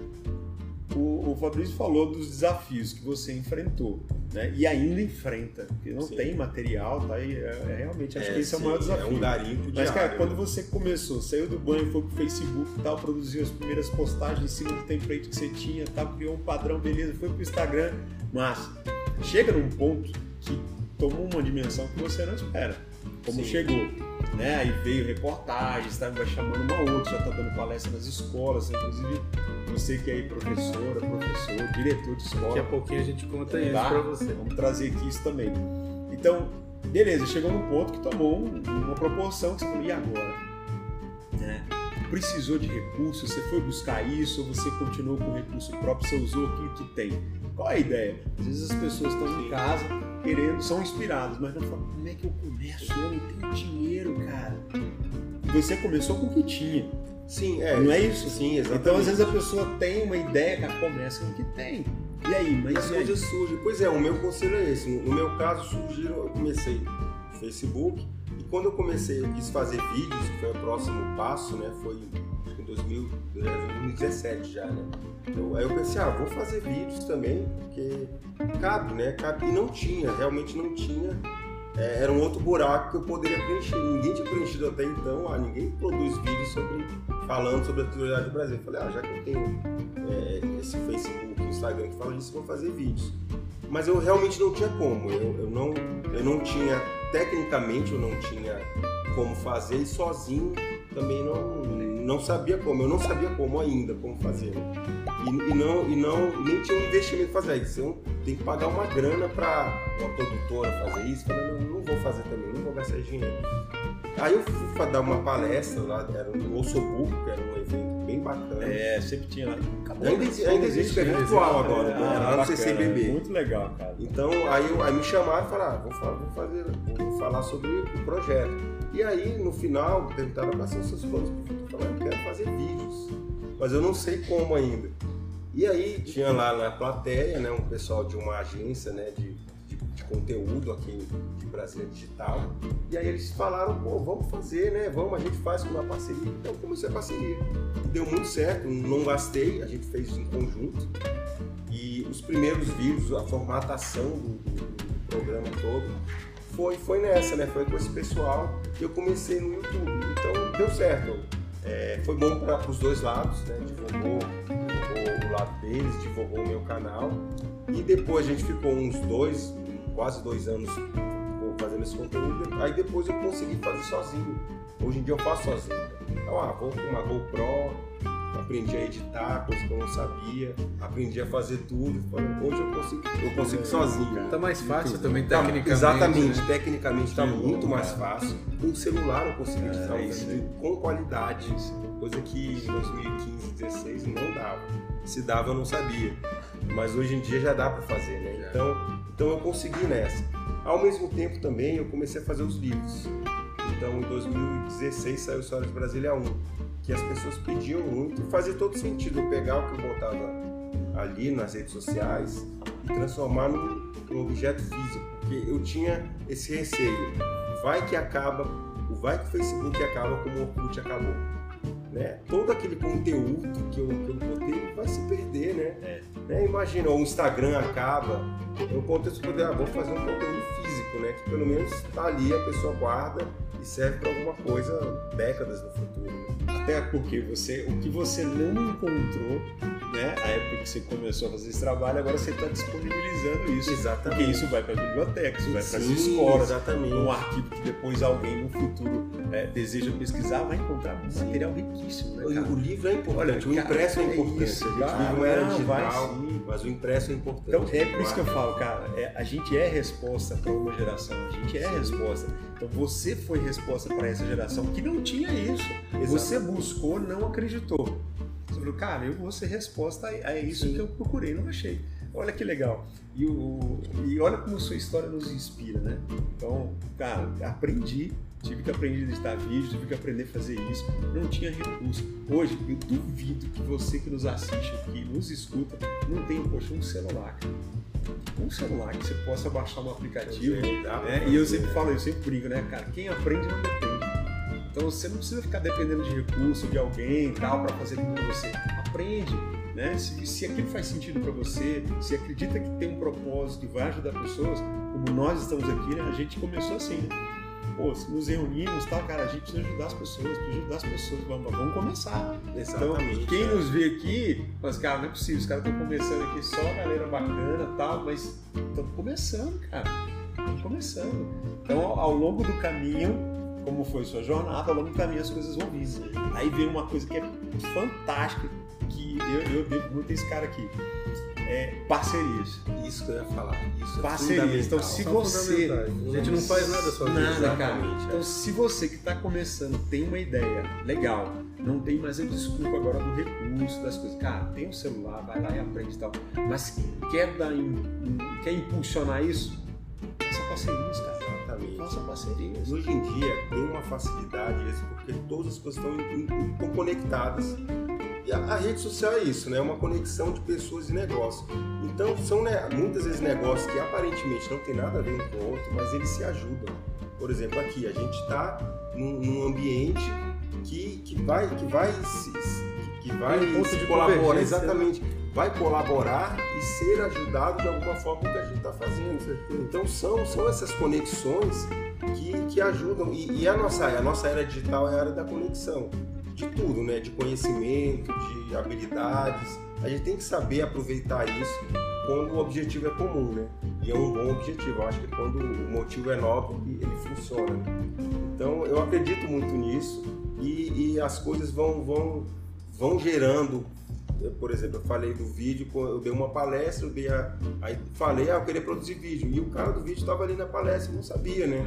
O, o Fabrício falou dos desafios que você enfrentou, né? E ainda enfrenta, porque não Sim. tem material, tá? E é, é realmente, acho que esse é o sim, maior desafio. É um garimpo Mas, cara, né? quando você começou, saiu do banho, foi pro Facebook e tal, produziu as primeiras postagens em cima do template que você tinha, tal, criou um padrão, beleza, foi pro Instagram, mas chega num ponto que tomou uma dimensão que você não espera, como Sim. chegou. Né? Aí veio reportagens, tá? vai chamando uma outra, já tá dando palestra nas escolas, inclusive você que é aí professora, professor, diretor de escola. Daqui a pouquinho a gente conta isso Tá? pra você. Vamos trazer aqui isso também. Então, beleza, chegou num ponto que tomou um- uma proporção que você falou, e agora? Né? Precisou de recursos, você foi buscar isso, ou você continuou com recurso próprio, você usou aquilo que tem? Qual é a ideia? Às vezes as pessoas estão em casa querendo, são inspiradas, mas não falam, como é que eu começo? Eu não tenho dinheiro, cara. Você começou com o que tinha. Sim, é. Não é isso? Sim, exatamente. Então, às vezes a pessoa tem uma ideia, cara, começa com o que tem. E aí, mas as e coisas surgem. Pois é, o meu conselho é esse. No meu caso, surgiram, eu comecei no Facebook e quando eu comecei, eu quis fazer vídeos, que foi o próximo passo, né? Foi 2000, eh, 2017 já, né? Eu- aí eu pensei, ah, vou fazer vídeos também, porque cabe, né? Cabe. E não tinha, realmente não tinha. É, era um outro buraco que eu poderia preencher. Ninguém tinha preenchido até então, ah, ninguém produz vídeos sobre, falando sobre a atualidade do Brasil. Eu falei, ah, já que eu tenho é, esse Facebook, Instagram que fala disso, vou fazer vídeos. Mas eu realmente não tinha como. Eu, eu, não, eu não tinha, tecnicamente, eu não tinha como fazer e sozinho também não, não sabia como. Eu não sabia como ainda, como fazer. E, e não, e não, nem tinha um investimento pra fazer isso. Eu tem que pagar uma grana para uma produtora fazer isso. Falei, não, não vou fazer também, não vou gastar dinheiro. Aí eu fui dar uma palestra lá, era no Ossobuco, que era um evento bem bacana. É, sempre tinha lá. Acabou, Ainda existe- ainda existe, é virtual agora, É, né? ah, Lá no CCBB. Muito legal, cara. Então, aí, eu- aí me chamaram e falaram, ah, vou, fa- vou fazer, vou falar sobre o projeto. E aí, no final, perguntaram quais são os seus planos pro futuro. Falei, eu quero fazer vídeos, mas eu não sei como ainda. E aí, tinha lá na plateia, né, um pessoal de uma agência, né, de, de de conteúdo aqui de Brasília Digital. E aí eles falaram, pô, vamos fazer, né? Vamos, a gente faz com uma parceria. Então comecei a parceria. Deu muito certo, não gastei, a gente fez em conjunto. E os primeiros vídeos, a formatação do, do programa todo, foi, foi nessa, né? Foi com esse pessoal que eu comecei no YouTube. Então deu certo. É, foi bom para os dois lados, né? Divulgou, divulgou o lado deles, divulgou o meu canal. E depois a gente ficou uns dois, quase dois anos fazendo esse conteúdo. Aí depois eu consegui fazer sozinho. Hoje em dia eu faço sozinho. Então, ah, vou com uma GoPro, aprendi a editar, coisa que eu não sabia, aprendi a fazer tudo. Hoje eu consigo, eu consigo sozinho. Tá mais fácil também, tá, tecnicamente. Exatamente, né? tecnicamente está muito mais fácil. Com o celular eu consigo editar é, um vídeo com qualidade, coisa que em 2015, 2016 não dava. Se dava eu não sabia. Mas hoje em dia já dá para fazer, né? Então, então eu consegui nessa. Ao mesmo tempo também eu comecei a fazer os livros. Então em 2016 saiu História de Brasília 1 que as pessoas pediam muito e fazia todo sentido eu pegar o que eu botava ali nas redes sociais e transformar num, num objeto físico, porque eu tinha esse receio. Vai que acaba, vai que o Facebook acaba como o Orkut acabou. Né? Todo aquele conteúdo que eu, que eu botei vai se perder, né? É. né? Imagina, o Instagram acaba, eu contexto poder, ah, vou fazer um conteúdo físico, né? Que pelo menos está ali, a pessoa guarda e serve para alguma coisa décadas no futuro. Né? Até porque você, o que você não encontrou, né, a época que você começou a fazer esse trabalho, agora você está disponibilizando isso. Exatamente. Porque isso vai para a biblioteca, isso vai para as escolas. Exatamente. Um arquivo que depois alguém no futuro é, deseja pesquisar, vai encontrar um material riquíssimo. Né, o, livro é importante, Olha, o impresso cara, é importante. Isso, o livro não era digital, mas o impresso é importante. Então é por isso que eu falo, cara, é, a gente é resposta para uma geração, a gente é Sim. resposta. Então você foi resposta para essa geração que não tinha isso. Exatamente. Você buscou, não acreditou. Falou, cara, eu vou ser resposta a isso Sim. que eu procurei, não achei. Olha que legal. E, o, e olha como sua história nos inspira, né? Então, cara, aprendi, tive que aprender a editar vídeo, tive que aprender a fazer isso, não tinha recurso. Hoje, eu duvido que você que nos assiste aqui, nos escuta, não tenha, poxa, um celular, Um celular que você possa baixar um aplicativo. né? E eu sempre falo, eu sempre brinco, né, cara? Quem aprende não depende. Então você não precisa ficar dependendo de recurso, de alguém e tal, para fazer tudo você. Aprende, né? Se, se aquilo faz sentido para você, se acredita que tem um propósito e vai ajudar pessoas, como nós estamos aqui, né? A gente começou assim, né? Pô, nos reunimos, tal, cara, a gente precisa ajudar as pessoas, precisa ajudar as pessoas, vamos, vamos começar. Exatamente. Então, quem é. nos vê aqui, mas, cara, não é possível, os caras estão começando aqui, só a galera bacana tal, mas estão começando, cara. Estão começando. Então, ao longo do caminho, como foi sua jornada, ao longo do caminho as coisas vão vir. Aí vem uma coisa que é fantástica, que eu, eu devo muito a esse cara aqui. É parcerias. Isso que eu ia falar. Isso é parcerias. então, se você. A gente não faz nada sozinho. Nada, cara. Então, se você que está começando tem uma ideia legal, não tem mais a desculpa agora do recurso, das coisas. Cara, tem um celular, vai lá e aprende e tal. Mas quer, dar, quer impulsionar isso? Faça parcerias, cara. Exatamente. Faça parcerias. Hoje em dia tem uma facilidade porque todas as coisas estão, estão conectadas. E a, a, rede social é isso, né? É uma conexão de pessoas e negócios. Então são né, muitas vezes negócios que aparentemente não tem nada a ver um com o outro, mas eles se ajudam. Por exemplo, aqui a gente está num, num, ambiente que, que vai que vai se, que vai se colaborar exatamente vai colaborar e ser ajudado de alguma forma com o que a gente está fazendo. Então são, são essas conexões que, que ajudam. E, e, a, nossa, a nossa era digital é a era da conexão. De tudo, né? De conhecimento, de habilidades. A gente tem que saber aproveitar isso quando o objetivo é comum, né? E é um bom objetivo. Eu acho que quando o motivo é nobre, ele funciona. Então eu acredito muito nisso e, e as coisas vão, vão, vão gerando por exemplo, eu falei do vídeo, eu dei uma palestra, eu dei a, aí falei, ah, eu queria produzir vídeo. E o cara do vídeo estava ali na palestra, não sabia, né?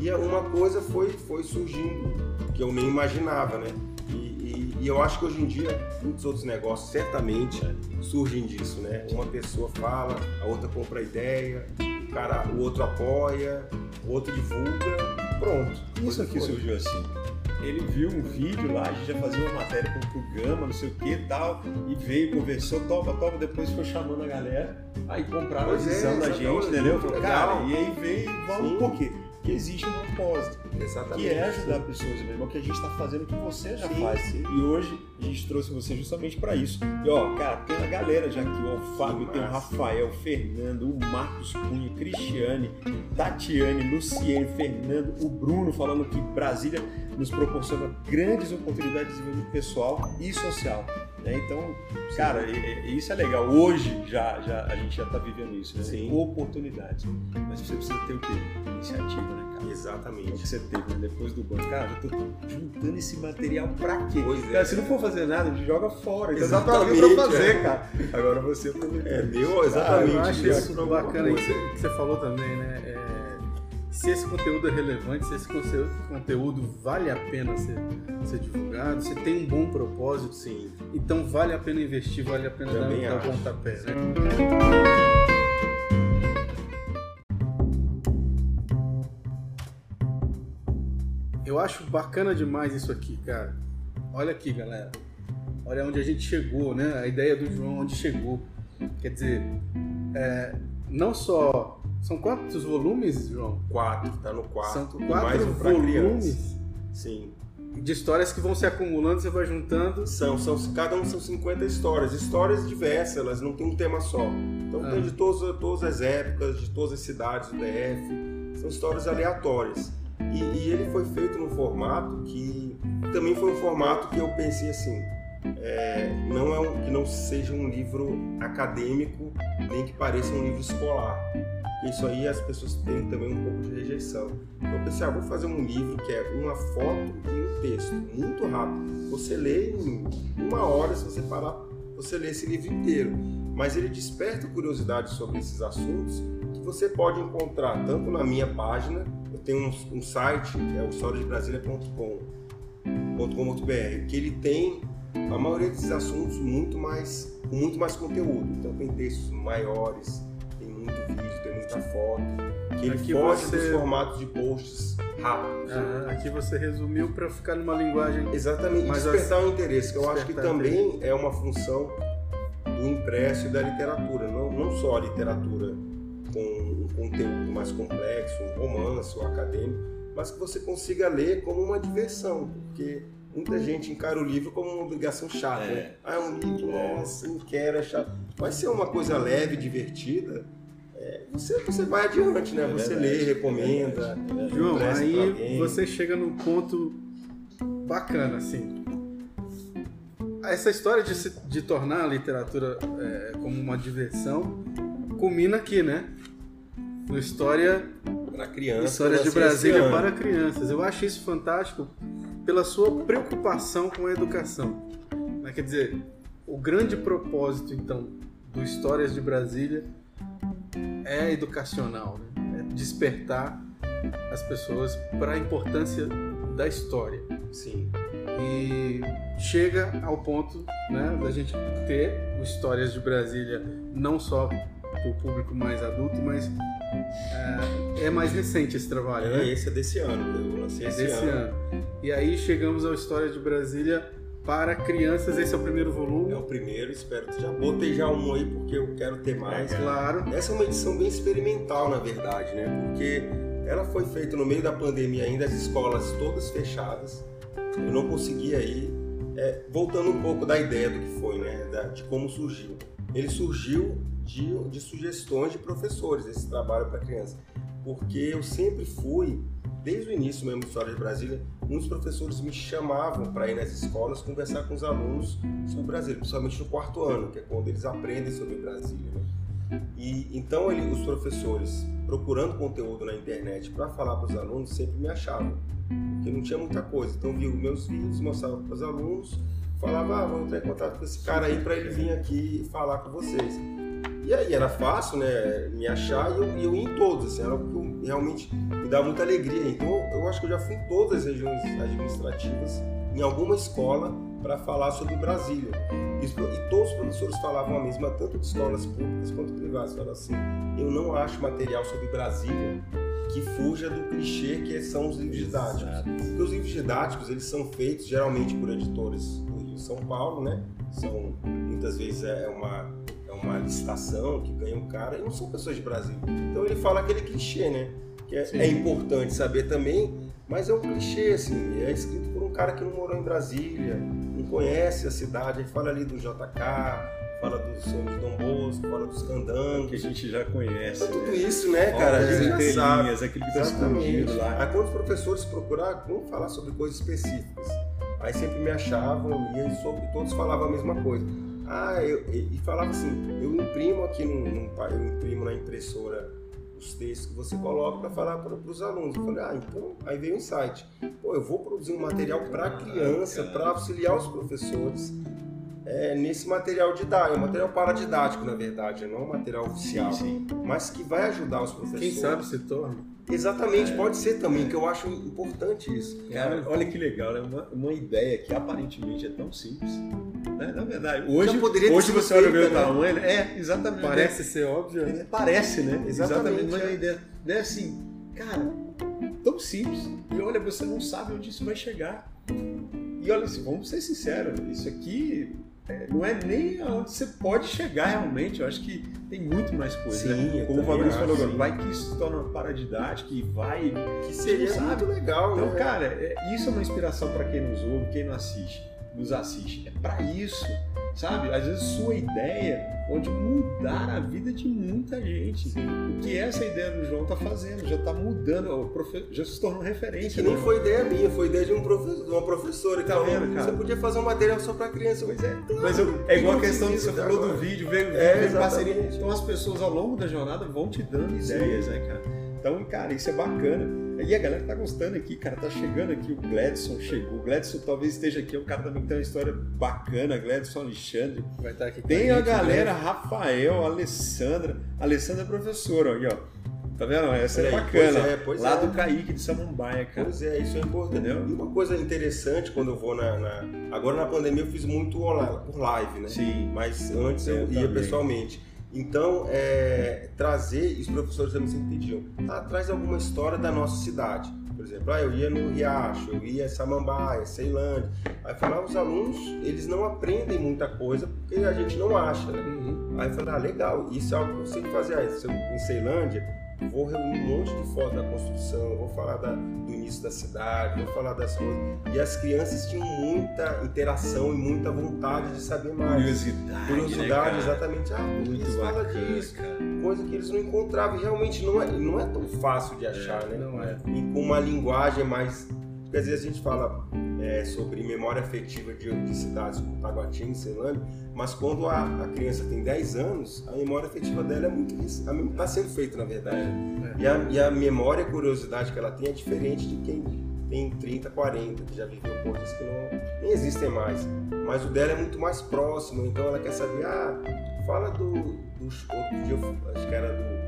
E uma coisa foi, foi surgindo que eu nem imaginava, né? E, e, e, eu acho que hoje em dia muitos outros negócios certamente surgem disso, né? Uma pessoa fala, a outra compra a ideia, o, cara, o outro apoia, o outro divulga, pronto. Isso aqui surgiu assim. Ele viu um vídeo lá, a gente já fazia uma matéria com o Gama, não sei o que e tal, e veio, conversou, topa, topa, depois foi chamando a galera, aí compraram Pois a é, visão da essa gente, entendeu? cara, e aí veio, vamos por quê? Porque existe um propósito, Exatamente. que é ajudar pessoas, mesmo, é o que a gente está fazendo, que você já Sim, faz. sim. E hoje a gente trouxe você justamente para isso. E ó, cara, tem a galera já aqui, ó, o Fábio, tem o. Rafael, o Fernando, o Marcos Cunha, Cristiane, Tatiane, Luciene, Fernando, o Bruno falando que Brasília nos proporciona grandes oportunidades de desenvolvimento pessoal e social. Né? Então, cara, e- e- isso é legal. Hoje já, já a gente já está vivendo isso, né? Sim. Oportunidades. Mas você precisa ter o quê? Iniciativa, né, cara? O Exatamente. que você teve né? depois do banco. Cara, eu tô juntando esse material pra quê? Pois é. Cara, se não for fazer nada, a gente joga fora. Então dá pra Exatamente, pra fazer, é. cara. Agora você aproveitou. É, Ah, exatamente. eu acho isso bacana você, que você falou também, né? Se esse conteúdo é relevante, se esse conteúdo, vale a pena ser, ser divulgado, se tem um bom propósito, Sim. então vale a pena investir, vale a pena dar, Também dar acho. pontapé, né? Eu acho bacana demais isso aqui, cara. Olha aqui, galera. Olha onde a gente chegou, né? A ideia do João, onde chegou. Quer dizer, é, não só. São quantos volumes, João? Quatro, tá no quarto. São quatro mais um volumes Sim. de histórias que vão se acumulando, você vai juntando. São, são, cada um são 50 histórias. Histórias diversas, elas não têm um tema só. Então Ah. tem de todas, todas as épocas, de todas as cidades do DF. São histórias aleatórias. E, e ele foi feito num formato que também foi um formato que eu pensei assim. é, não é um, que não seja um livro acadêmico, nem que pareça um livro escolar. Isso aí as pessoas têm também um pouco de rejeição. Então eu pensei, ah, vou fazer um livro que é uma foto e um texto, muito rápido. Você lê em uma hora, se você parar, você lê esse livro inteiro. Mas ele desperta curiosidade sobre esses assuntos que você pode encontrar tanto na minha página, eu tenho um, um site, é o historiadebrasilia.com.br, que ele tem a maioria desses assuntos muito mais, com muito mais conteúdo. Então tem textos maiores, muito vídeo, tem muita foto, que ele Aqui foge você- dos formatos de posts rápidos. Ah, aqui você resumiu para ficar numa linguagem. Exatamente, e Mas despertar o interesse, que eu acho que também é uma função do impresso e da literatura, não, não só a literatura com um conteúdo mais complexo, um romance ou acadêmico, mas que você consiga ler como uma diversão, porque muita gente encara o livro como uma obrigação chata. É. né? Ah, é um livro, nossa, não quero, é chato. Vai ser uma coisa leve, divertida, é, você, você vai adiante, né? É você verdade, lê, é recomenda. verdade. João, aí você chega num ponto bacana, assim. Essa história de, se, de tornar a literatura é, como uma diversão culmina aqui, né? No História, Para criança. Histórias de esse Brasília para crianças. Eu acho isso fantástico pela sua preocupação com a educação. Né? Quer dizer, o grande propósito, então, do Histórias de Brasília é educacional, né? é despertar as pessoas para a importância da história. Sim. E chega ao ponto né, da gente ter Histórias de Brasília não só para o público mais adulto, mas é, é mais recente esse trabalho, né? É, esse é desse ano, eu lancei esse desse ano. E aí chegamos ao História de Brasília para crianças. Esse é o primeiro volume. É o primeiro, espero que já botei já um aí porque eu quero ter mais. Claro. Essa é uma edição bem experimental, na verdade, né? Porque ela foi feita no meio da pandemia ainda, as escolas todas fechadas. Eu não consegui aí, é, voltando um pouco da ideia do que foi, né? Da- de como surgiu. Ele surgiu de, de sugestões de professores, esse trabalho para criança. Porque eu sempre fui, desde o início mesmo História de Brasília, muitos professores me chamavam para ir nas escolas conversar com os alunos sobre Brasília, principalmente no quarto ano, que é quando eles aprendem sobre Brasília. Né? E então ele, os professores procurando conteúdo na internet para falar para os alunos sempre me achavam, porque não tinha muita coisa. Então viu meus vídeos, mostrava para os alunos, falava, ah, vou entrar em contato com esse cara aí para ele vir aqui falar com vocês. E aí era fácil, né, me achar e eu, eu ia em todos, assim, era o realmente me dava muita alegria. Então eu acho que eu já fui em todas as regiões administrativas, em alguma escola, para falar sobre Brasília. E, e todos os professores falavam a mesma, tanto de escolas públicas quanto privadas. Falavam assim, eu não acho material sobre Brasília que fuja do clichê que são os livros didáticos. Porque os livros didáticos, eles são feitos geralmente por editores do Rio São Paulo, né? São, muitas vezes é uma, é uma licitação que ganha um cara, e não são pessoas de Brasil. Então ele fala aquele clichê, né? Que é, é importante saber também, mas é um clichê, assim, é escrito por um cara que não morou em Brasília, não conhece a cidade, ele fala ali do JK, fala do sonho de Dom Bosco, fala dos candangos. Que a gente já conhece. Tudo né? isso, né, cara? a gente já sabe. aquilo que tá escondido lá. Aí quando os professores procuraram, vamos falar sobre coisas específicas. Aí sempre me achavam e sobre, todos falavam a mesma coisa. Ah, eu, e falava assim, eu imprimo aqui num, num eu imprimo na impressora os textos que você coloca para falar para os alunos. Eu falei, ah, então aí veio o um insight. Pô, eu vou produzir um material para criança, para auxiliar os professores é, nesse material didático, é um material paradidático, na verdade, não é um material oficial, sim, sim. mas que vai ajudar os professores. Quem sabe se torna. Exatamente, é. pode ser também, que eu acho importante isso. Cara, olha que legal, né? Uma, uma ideia que aparentemente é tão simples. Né? Na verdade, hoje, hoje você olha o meu né? tamanho, é, exatamente. Parece ser óbvio. Né? Parece, né? Exatamente. exatamente mas é. a ideia é assim, cara, tão simples. E olha, você não sabe onde isso vai chegar. E olha, assim, vamos ser sinceros, isso aqui é, não é nem aonde você pode chegar realmente. Eu acho que tem muito mais coisa. Sim, né? Como o Fabrício falou agora, vai que isso se torna paradidática e vai. Que seria muito legal, então, né? cara, é, isso é uma inspiração para quem nos ouve, quem não assiste, nos assiste. É para isso sabe? Às vezes sua ideia pode mudar a vida de muita gente. O que essa ideia do João está fazendo, já está mudando, já se tornou referência. E que nem né? foi ideia minha, foi ideia de, um professor, de uma professora. Tá vendo, cara? Você podia fazer um material só para criança. Pois é, claro, Mas eu, é igual a questão que você falou do vídeo, veio, é, veio parceria. Então as pessoas ao longo da jornada vão te dando ideias, né, cara? Então, cara, isso é bacana. E a galera tá gostando aqui, cara, tá chegando aqui, o Gladson chegou. O Gladson talvez esteja aqui, é um cara também que tem uma história bacana, Gladson Alexandre. Vai estar tá aqui Tem a, galera, né? Rafael, Alessandra. Alessandra é professora, aí, ó. Tá vendo? Essa é, é bacana. Pois é, pois Lá é. do Kaique de Samambaia, cara. Pois é, isso é importante. Entendeu? E uma coisa interessante quando eu vou na, na, Agora na pandemia eu fiz muito por live, né? Sim. Mas antes eu, eu ia pessoalmente. Então, é, trazer, os professores também sempre pediam, ah, traz alguma história da nossa cidade. Por exemplo, ah, eu ia no Riacho, eu ia em Samambaia, Ceilândia. Aí falar, os alunos, eles não aprendem muita coisa porque a gente não acha, né? Uhum. Aí falei, ah, legal, isso é algo que eu sei fazer. Eu, em Ceilândia, vou reunir um monte de fotos da construção, vou falar da, do início da cidade, vou falar das coisas. E as crianças tinham muita interação e muita vontade de saber mais. Curiosidade. Curiosidade, né, exatamente. Ah, Muito fala disso. Cara. Coisa que eles não encontravam. E realmente não é, não é tão fácil de achar, é, né? Não é. E com uma linguagem mais porque às vezes a gente fala é, sobre memória afetiva de, de cidades como Taguatinga e Celândia, mas quando a, a, criança tem 10 anos, a memória afetiva dela é muito está sendo feita na verdade. É. E, a, e a memória e a curiosidade que ela tem é diferente de quem tem 30, 40, que já viveu coisas que não nem existem mais. Mas o dela é muito mais próximo, então ela quer saber, ah, fala do, do outro dia, acho que era do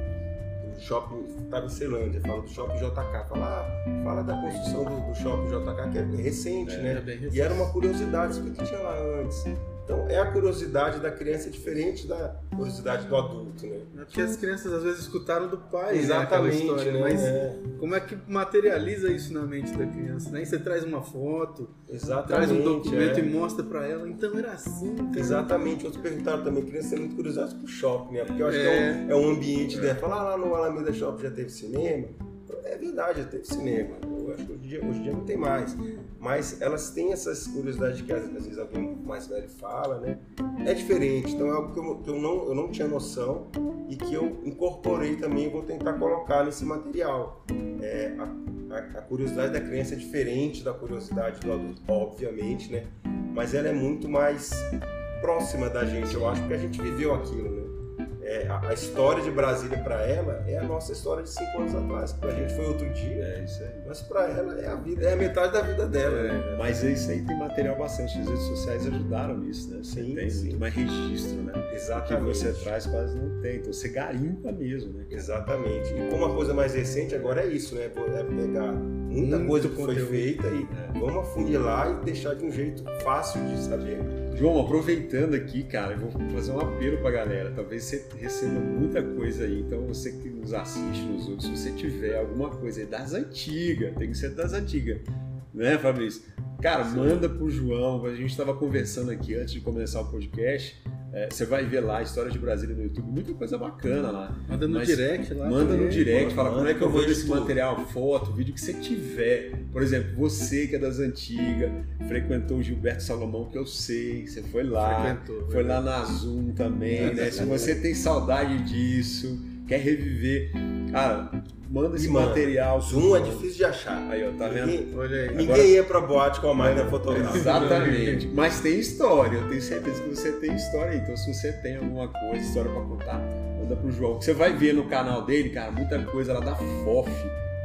shopping, estava em Ceilândia, fala do shopping JK, fala, fala da construção do, do shopping JK, que é recente, é, né? É. E era uma curiosidade, o que tinha lá antes. Então é a curiosidade da criança diferente da curiosidade do adulto, né? É porque as crianças às vezes escutaram do pai, Exatamente, né, história, né? mas é. como é que materializa isso na mente da criança? Né? você traz uma foto, Exatamente, traz um documento é. e mostra para ela, então era assim. Cara. Exatamente, outros perguntaram também, criança ser muito curiosa pro shopping, né? Porque eu acho que é um, é um ambiente, né? Falar ah, lá no Alameda Shopping já teve cinema, é verdade, já teve cinema. Acho que hoje em dia, hoje em dia não tem mais. Mas elas têm essas curiosidades que às, vezes alguém mais velho fala, né? É diferente. Então é algo que eu, que eu, não, eu não tinha noção e que eu incorporei também e vou tentar colocar nesse material. É, a, a, a curiosidade da criança é diferente da curiosidade do adulto, obviamente, né? Mas ela é muito mais próxima da gente, eu acho, porque a gente viveu aquilo, né? É, a, a, história de Brasília para ela é a nossa história de cinco anos atrás. Para a gente foi outro dia. É isso aí. Mas para ela é a vida, é a metade da vida dela. É, né? Mas isso aí tem material bastante. As redes sociais ajudaram nisso, né? Você sim, tem sim. muito mais registro, né? Exatamente. Que você traz quase não tem. Então você garimpa mesmo, né? Exatamente. E como a coisa mais recente agora é isso, né? É pegar muita coisa foi feita e é. vamos afunilar e deixar de um jeito fácil de saber João, aproveitando aqui, cara, eu vou fazer um apelo pra galera. Talvez você receba muita coisa aí. Então, você que nos assiste, nos outros, se você tiver alguma coisa aí das antigas, tem que ser das antigas, né, Fabrício? Cara, manda pro João. A gente estava conversando aqui antes de começar o podcast. É, você vai ver lá Histórias de Brasília no YouTube, muita coisa bacana lá. Manda no Mas direct lá. Manda no direct, fala como é que eu vejo esse tudo. material, foto, vídeo que você tiver. Por exemplo, você que é das antigas, frequentou o Gilberto Salomão, que eu sei, você foi lá. Frequentou, Foi lá na Zoom também, né? Se você tem saudade disso, quer reviver, cara, manda esse material. Zoom é difícil de achar. Aí, ó, tá vendo? Ninguém, Olha aí. ninguém ia pra boate com a máquina fotográfica. Exatamente. Mas tem história, eu tenho certeza que você tem história aí. Então, se você tem alguma coisa, história pra contar, manda pro João. Você vai ver no canal dele, cara, muita coisa lá da FOF,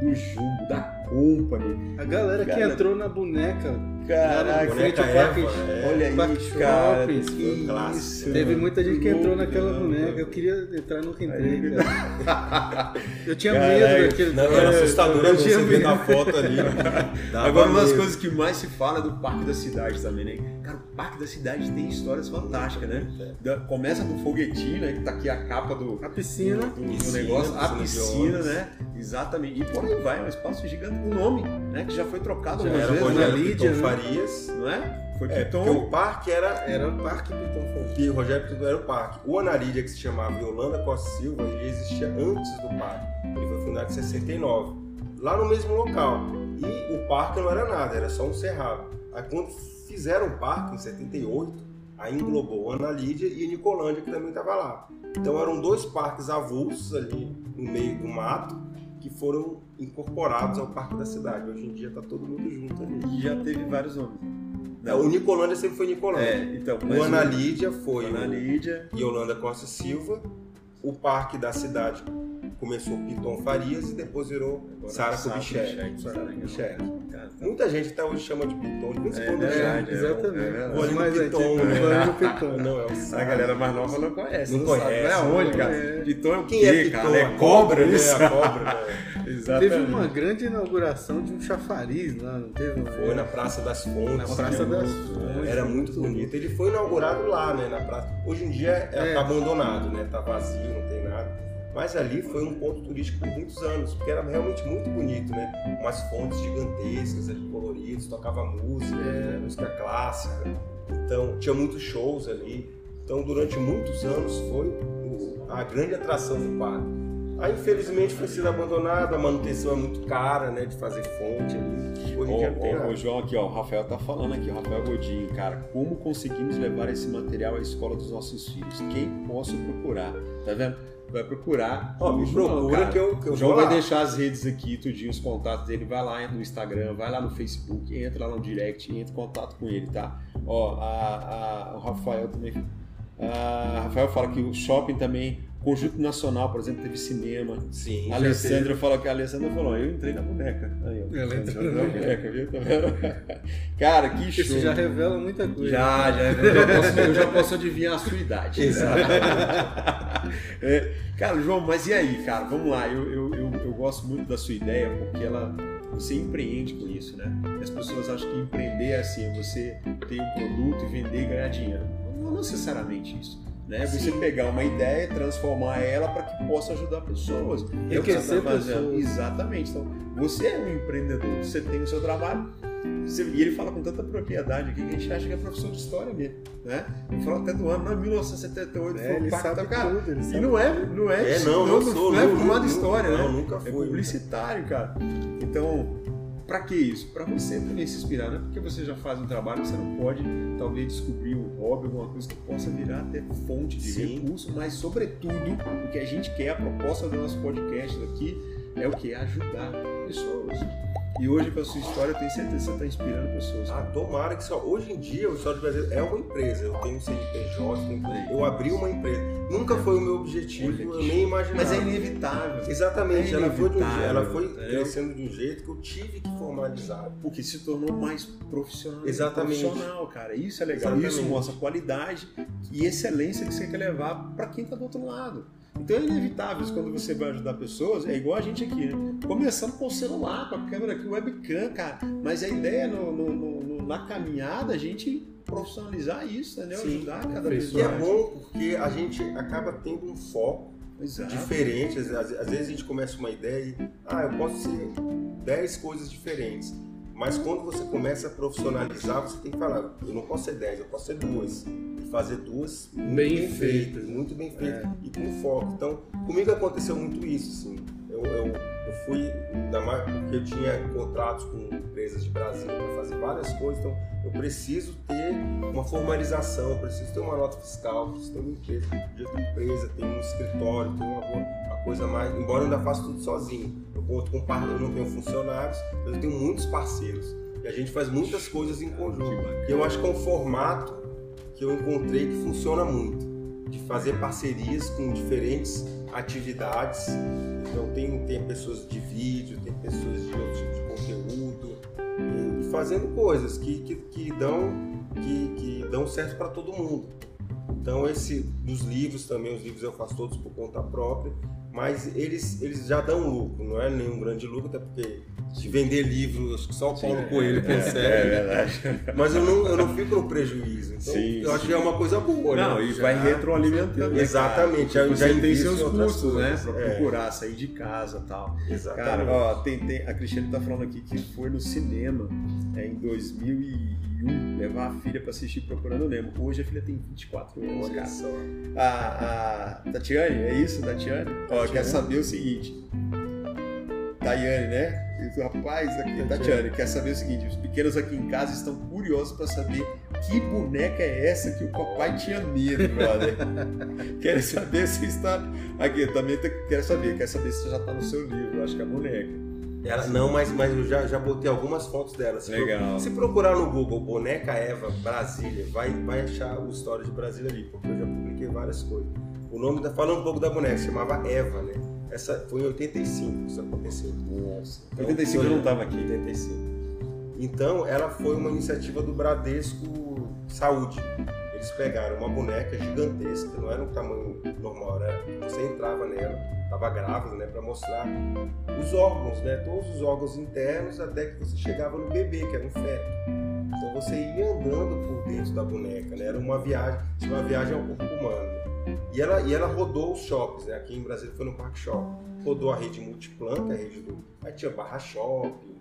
do Jumbo, da Company. A galera que entrou na boneca. Caraca, frente ao parque, é. olha aí, Parque cara. Shopping. Clássico. isso, Teve mano. muita gente que entrou naquela boneca. Eu queria entrar, nunca entrei, Aí, cara. Eu tinha Caraca. medo daquele. Não, era assustador Eu você tinha ver medo. na foto ali. Dava Agora, uma das coisas que mais se fala é do Parque da Cidade também, né? Cara, o Parque da Cidade tem histórias fantásticas, né? Da- começa do foguetinho, né? Que tá aqui a capa do, A piscina. do, do Piscina, negócio, a piscina né? Exatamente. E por aí vai, um espaço gigante com nome, né? Que já foi trocado Já algumas era o vezes, Rogério né? Lídia, Piton né? Farias. Não é? Foi É, Piton. porque o parque era Era o Parque Piton Fogo. que Rogério Piton era o parque. O Anarídia, que se chamava Yolanda Costa Silva, ele existia antes do parque. Ele foi fundado em 69, lá no mesmo local. E o parque não era nada, era só um cerrado. Aí quando fizeram o parque, em 78, aí englobou Ana Lídia e Nicolândia, que também estava lá. Então eram dois parques avulsos ali no meio do mato, que foram incorporados ao Parque da Cidade. Hoje em dia está todo mundo junto ali. E já teve vários nomes. É, o Nicolândia sempre foi Nicolândia. É, então. O Ana Lídia foi Ana Lídia. Yolanda Costa Silva. O Parque da Cidade começou Piton Farias e depois virou Sara Kubitschek. Kubitschek. Cara, Muita gente até hoje chama de Piton, de vez em É quando é. Exatamente. No Mais Piton, né? ali no Piton. Não, é o A Sara. galera mais nova não conhece. Não conhece, Não é aonde, não cara? Piton é o Quem quê, é Piton? cara? É A cobra, né? isso? A cobra, né? Exatamente. Teve uma grande inauguração de um chafariz lá, não teve? Foi na Praça das Fontes. Na Praça né? das Fontes. Era muito bonito. Ele foi inaugurado lá, né? Na praça. Hoje em dia é, É. tá abandonado, né? Tá vazio, não tem nada. Mas ali foi um ponto turístico por muitos anos, porque era realmente muito bonito, né? Umas fontes gigantescas ali, coloridas, tocava música, É. música clássica. Então, tinha muitos shows ali. Então, durante muitos anos foi a grande atração do parque. Aí, infelizmente, foi sendo abandonado, a manutenção é muito cara, né? De fazer fonte ali. Hoje Ô, ô, ô, João, aqui, ó, o Rafael tá falando aqui, o Rafael Godinho, cara, como conseguimos levar esse material à escola dos nossos filhos? Quem posso procurar? Tá vendo? Vai procurar. Ó, me procura cara. que eu, que eu João vou vai lá. deixar as redes aqui, tudinho, os contatos dele. Vai lá no Instagram, vai lá no Facebook, entra lá no direct, entra em contato com ele, tá? Ó, a, a- o Rafael também. A Rafael fala que o shopping também, Conjunto Nacional, por exemplo, teve cinema. Sim, A Alessandra falou que a Alessandra falou, eu entrei na boneca. Aí, ó. Ela entrou na boneca, viu? Tá? Cara, que show. Isso já revela muita coisa. Já, já, eu já posso, eu já posso adivinhar a sua idade. Exatamente. É, cara, João, mas e aí, cara? Vamos lá. Eu, eu, eu, eu gosto muito da sua ideia porque ela você empreende com isso, né? As pessoas acham que empreender é assim, é você ter um produto e vender e ganhar dinheiro. Não necessariamente isso. Né? Você pegar uma ideia, transformar ela para que possa ajudar pessoas. É o que você Enriquecer tá fazendo. pessoas. Exatamente. Então, você é um empreendedor, você tem o seu trabalho. você- e ele fala com tanta propriedade aqui que a gente acha que é professor de história mesmo. Né? Ele falou até do ano, não, 1978, É, foi ele o pacto, sabe cara. tudo, ele E sabe não é, não é, É, não, não sou, não é não, formado em não, história, não, né? nunca É fui. publicitário, cara. Então, pra que isso? Pra você também se inspirar, não é porque você já faz um trabalho que você não pode, talvez, descobrir um hobby, alguma coisa que possa virar até fonte de Sim. recurso, mas, sobretudo, o que a gente quer, a proposta do nosso podcast aqui, é o que? É ajudar pessoas. E hoje, com a sua história, eu tenho certeza que você está inspirando pessoas. Ah, tomara que só. Hoje em dia, o História do Brasil é uma empresa. Eu tenho um CNPJ, tenho... eu abri uma empresa. Nunca foi o meu objetivo, eu nem imaginava. Mas é inevitável. Exatamente, É ela foi, um, ela foi entendeu? crescendo de um jeito que eu tive que formalizar. Porque se tornou mais profissional. Exatamente. Profissional, cara. Isso é legal. Exatamente. Isso mostra qualidade e excelência que você quer levar para quem tá do outro lado. Então é inevitável quando você vai ajudar pessoas, é igual a gente aqui, né? Começando com o celular, com a câmera aqui, webcam, cara. Mas a ideia no, no, no, na caminhada, a gente profissionalizar isso, entendeu? Sim, Ajudar cada vez E é bom porque a gente acaba tendo um foco Exato. diferente. Às, às- às vezes a gente começa uma ideia e, ah, eu posso ser 10 coisas diferentes. Mas quando você começa a profissionalizar, você tem que falar, eu não posso ser 10, eu posso ser duas. E fazer duas muito Bem bem, feitas. feitas, muito bem feitas e com foco. Então, comigo aconteceu muito isso, assim. Eu, eu, eu fui, ainda mais porque eu tinha contratos com empresas de Brasília para fazer várias coisas, então eu preciso ter uma formalização, preciso ter uma nota fiscal, preciso ter uma empresa, eu tenho empresa, tenho um escritório, tenho uma, uma coisa mais. Embora eu ainda faça tudo sozinho, eu conto com par- eu não tenho funcionários, mas eu tenho muitos parceiros e a gente faz muitas coisas em conjunto. E eu acho que é um formato que eu encontrei que funciona muito, de fazer parcerias com diferentes atividades. Então tem, tem pessoas de vídeo, tem pessoas de outro tipo de conteúdo, e, e fazendo coisas que, que, que dão, que, que dão certo para todo mundo. Então esse dos livros também, os livros eu faço todos por conta própria, mas eles, eles já dão lucro, não é nenhum grande lucro, até porque de vender livro, acho que só o Paulo Coelho consegue. É verdade. Mas eu não, eu não fico no prejuízo. Então, Sim, eu acho sim. que é uma coisa boa. Não, né? e Já- vai retroalimentando. né, Exatamente, cara? já- já Você tem seus custos, né? Pra É. procurar sair de casa e tal. Exatamente. Cara, ó, tem, tem- a Cristiane tá falando aqui que foi no cinema é, em 2001 levar a filha pra assistir Procurando Nemo. Hoje a filha tem 24 anos, Olha cara. só. A, a Tatiane, é isso, Tatiane? Ó, quer saber o seguinte. Tayane, né? Diz, Rapaz, aqui, Tatiane, quer saber o seguinte: os pequenos aqui em casa estão curiosos para saber que boneca é essa que o papai tinha medo, brother. Querem saber se está. Aqui, também quero saber, quer saber se já está no seu livro, acho que é a boneca. Ela, não, mas, mas eu já, já botei algumas fotos dela. Se, Legal. se procurar no Google Boneca Eva Brasília, vai, vai achar o História de Brasília ali, porque eu já publiquei várias coisas. O nome da. Falando um pouco da boneca, se chamava Eva, né? Essa foi em 85 que isso aconteceu. Nossa. Então, 85 eu não estava aqui. 85. Então, ela foi uma iniciativa do Bradesco Saúde. Eles pegaram uma boneca gigantesca, não era um tamanho normal, era você entrava nela, estava grávida, né, para mostrar os órgãos, né, todos os órgãos internos até que você chegava no bebê, que era um feto. Então você ia andando por dentro da boneca, né, era uma viagem, uma viagem ao corpo humano. E ela, e ela rodou os shoppings, né? Aqui em Brasília foi no Parque Shopping. Rodou a rede Multiplan, que é a rede do. Aí tinha Barra Shopping,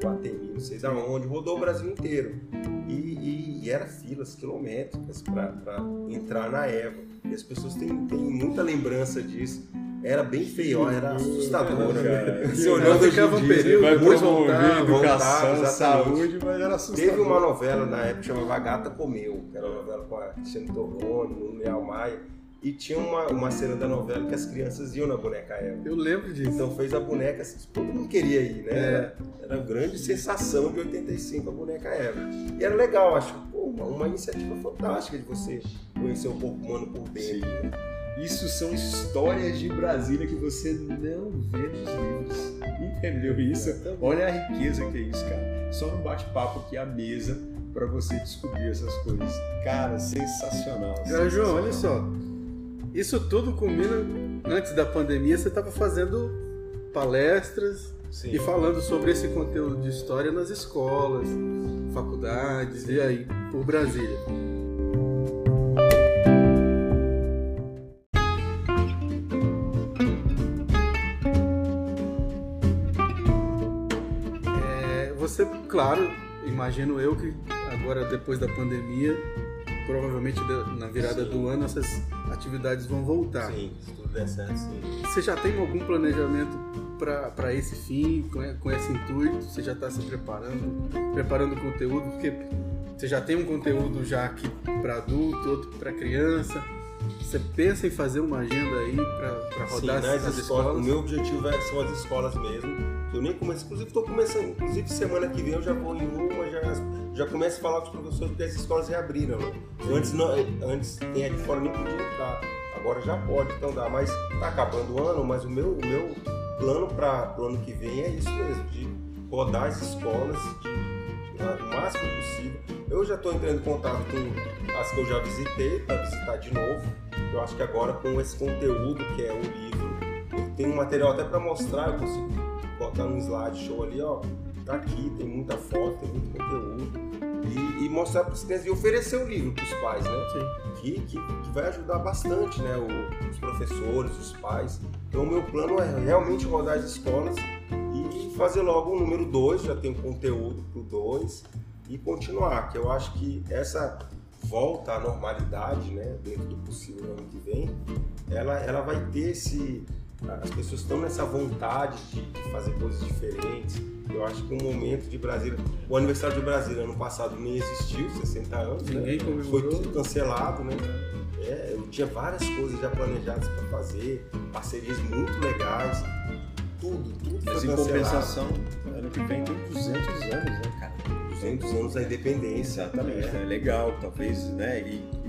Guatemi, não sei da onde, rodou o Brasil inteiro. E, e- e era filas quilométricas para entrar na Eva. E as pessoas têm, têm muita lembrança disso. Era bem feio, ó, era assustador. né? Você Ela olhando ficava um período, Vai voltava, educação, exatamente. saúde, mas era assustador. Teve uma novela na época que chamava A Gata Comeu, que era uma novela com a Cristiane Torrone, o Leal Maia, e tinha uma, uma cena da novela que as crianças iam na boneca Eva. Eu lembro disso. Então fez a boneca, assim, todo mundo queria ir, né? Era, era uma grande sensação de 85 a boneca Eva. E era legal, acho, pô, uma, uma iniciativa fantástica de você conhecer o corpo humano por dentro. né? Isso são histórias de Brasília que você não vê nos livros. Entendeu isso? Olha a riqueza que é isso, cara. Só no bate-papo aqui à mesa para você descobrir essas coisas. Cara, sensacional. Cara, João, olha só. Isso tudo culmina antes da pandemia, você estava fazendo palestras Sim. e falando sobre esse conteúdo de história nas escolas, faculdades e aí por Brasília. É, você, claro, imagino eu que agora depois da pandemia, provavelmente na virada Sim. do ano essas atividades vão voltar. Sim, se tudo der certo, sim. Você já tem algum planejamento para esse fim, com, com esse intuito? Você já está se preparando, preparando conteúdo? Porque você já tem um conteúdo já aqui para adulto, outro para criança. Você pensa em fazer uma agenda aí para Sim, rodar nas as escolas, escolas? O meu objetivo é- são as escolas mesmo. Eu nem comecei, inclusive estou começando, inclusive semana que vem eu já vou em uma, já, já começo a falar com os professores porque as escolas reabriram. Né? Antes, não, antes quem é de fora nem podia entrar, agora já pode, então dá. Mas tá acabando o ano, mas o meu, o meu plano para o ano que vem é isso mesmo, de rodar as escolas de, o máximo possível eu já estou entrando em contato com as que eu já visitei, para visitar de novo. Eu acho que agora com esse conteúdo que é o livro, eu tenho material até para mostrar, eu consigo botar num slide show ali, ó, tá aqui, tem muita foto, tem muito conteúdo. E, e mostrar para as crianças e oferecer o livro para os pais, né? Que, que, que, vai ajudar bastante, né? O, os professores, os pais. Então, o meu plano é realmente rodar as escolas e fazer logo o número 2, já tem conteúdo para o 2, e continuar, que eu acho que essa volta à normalidade, né, dentro do possível no ano que vem, ela, ela vai ter esse. As pessoas estão nessa vontade de, de fazer coisas diferentes. Eu acho que o momento de Brasília. O aniversário de Brasília ano passado nem existiu, 60 anos. Né? Ninguém né? comemorou. Foi tudo cancelado, né? É, eu tinha várias coisas já planejadas para fazer, parcerias muito legais, tudo, tudo Mas em compensação, ano que vem tem 200 anos, né, cara? 200 anos da independência. Exatamente, é. Né? legal, talvez, né? E,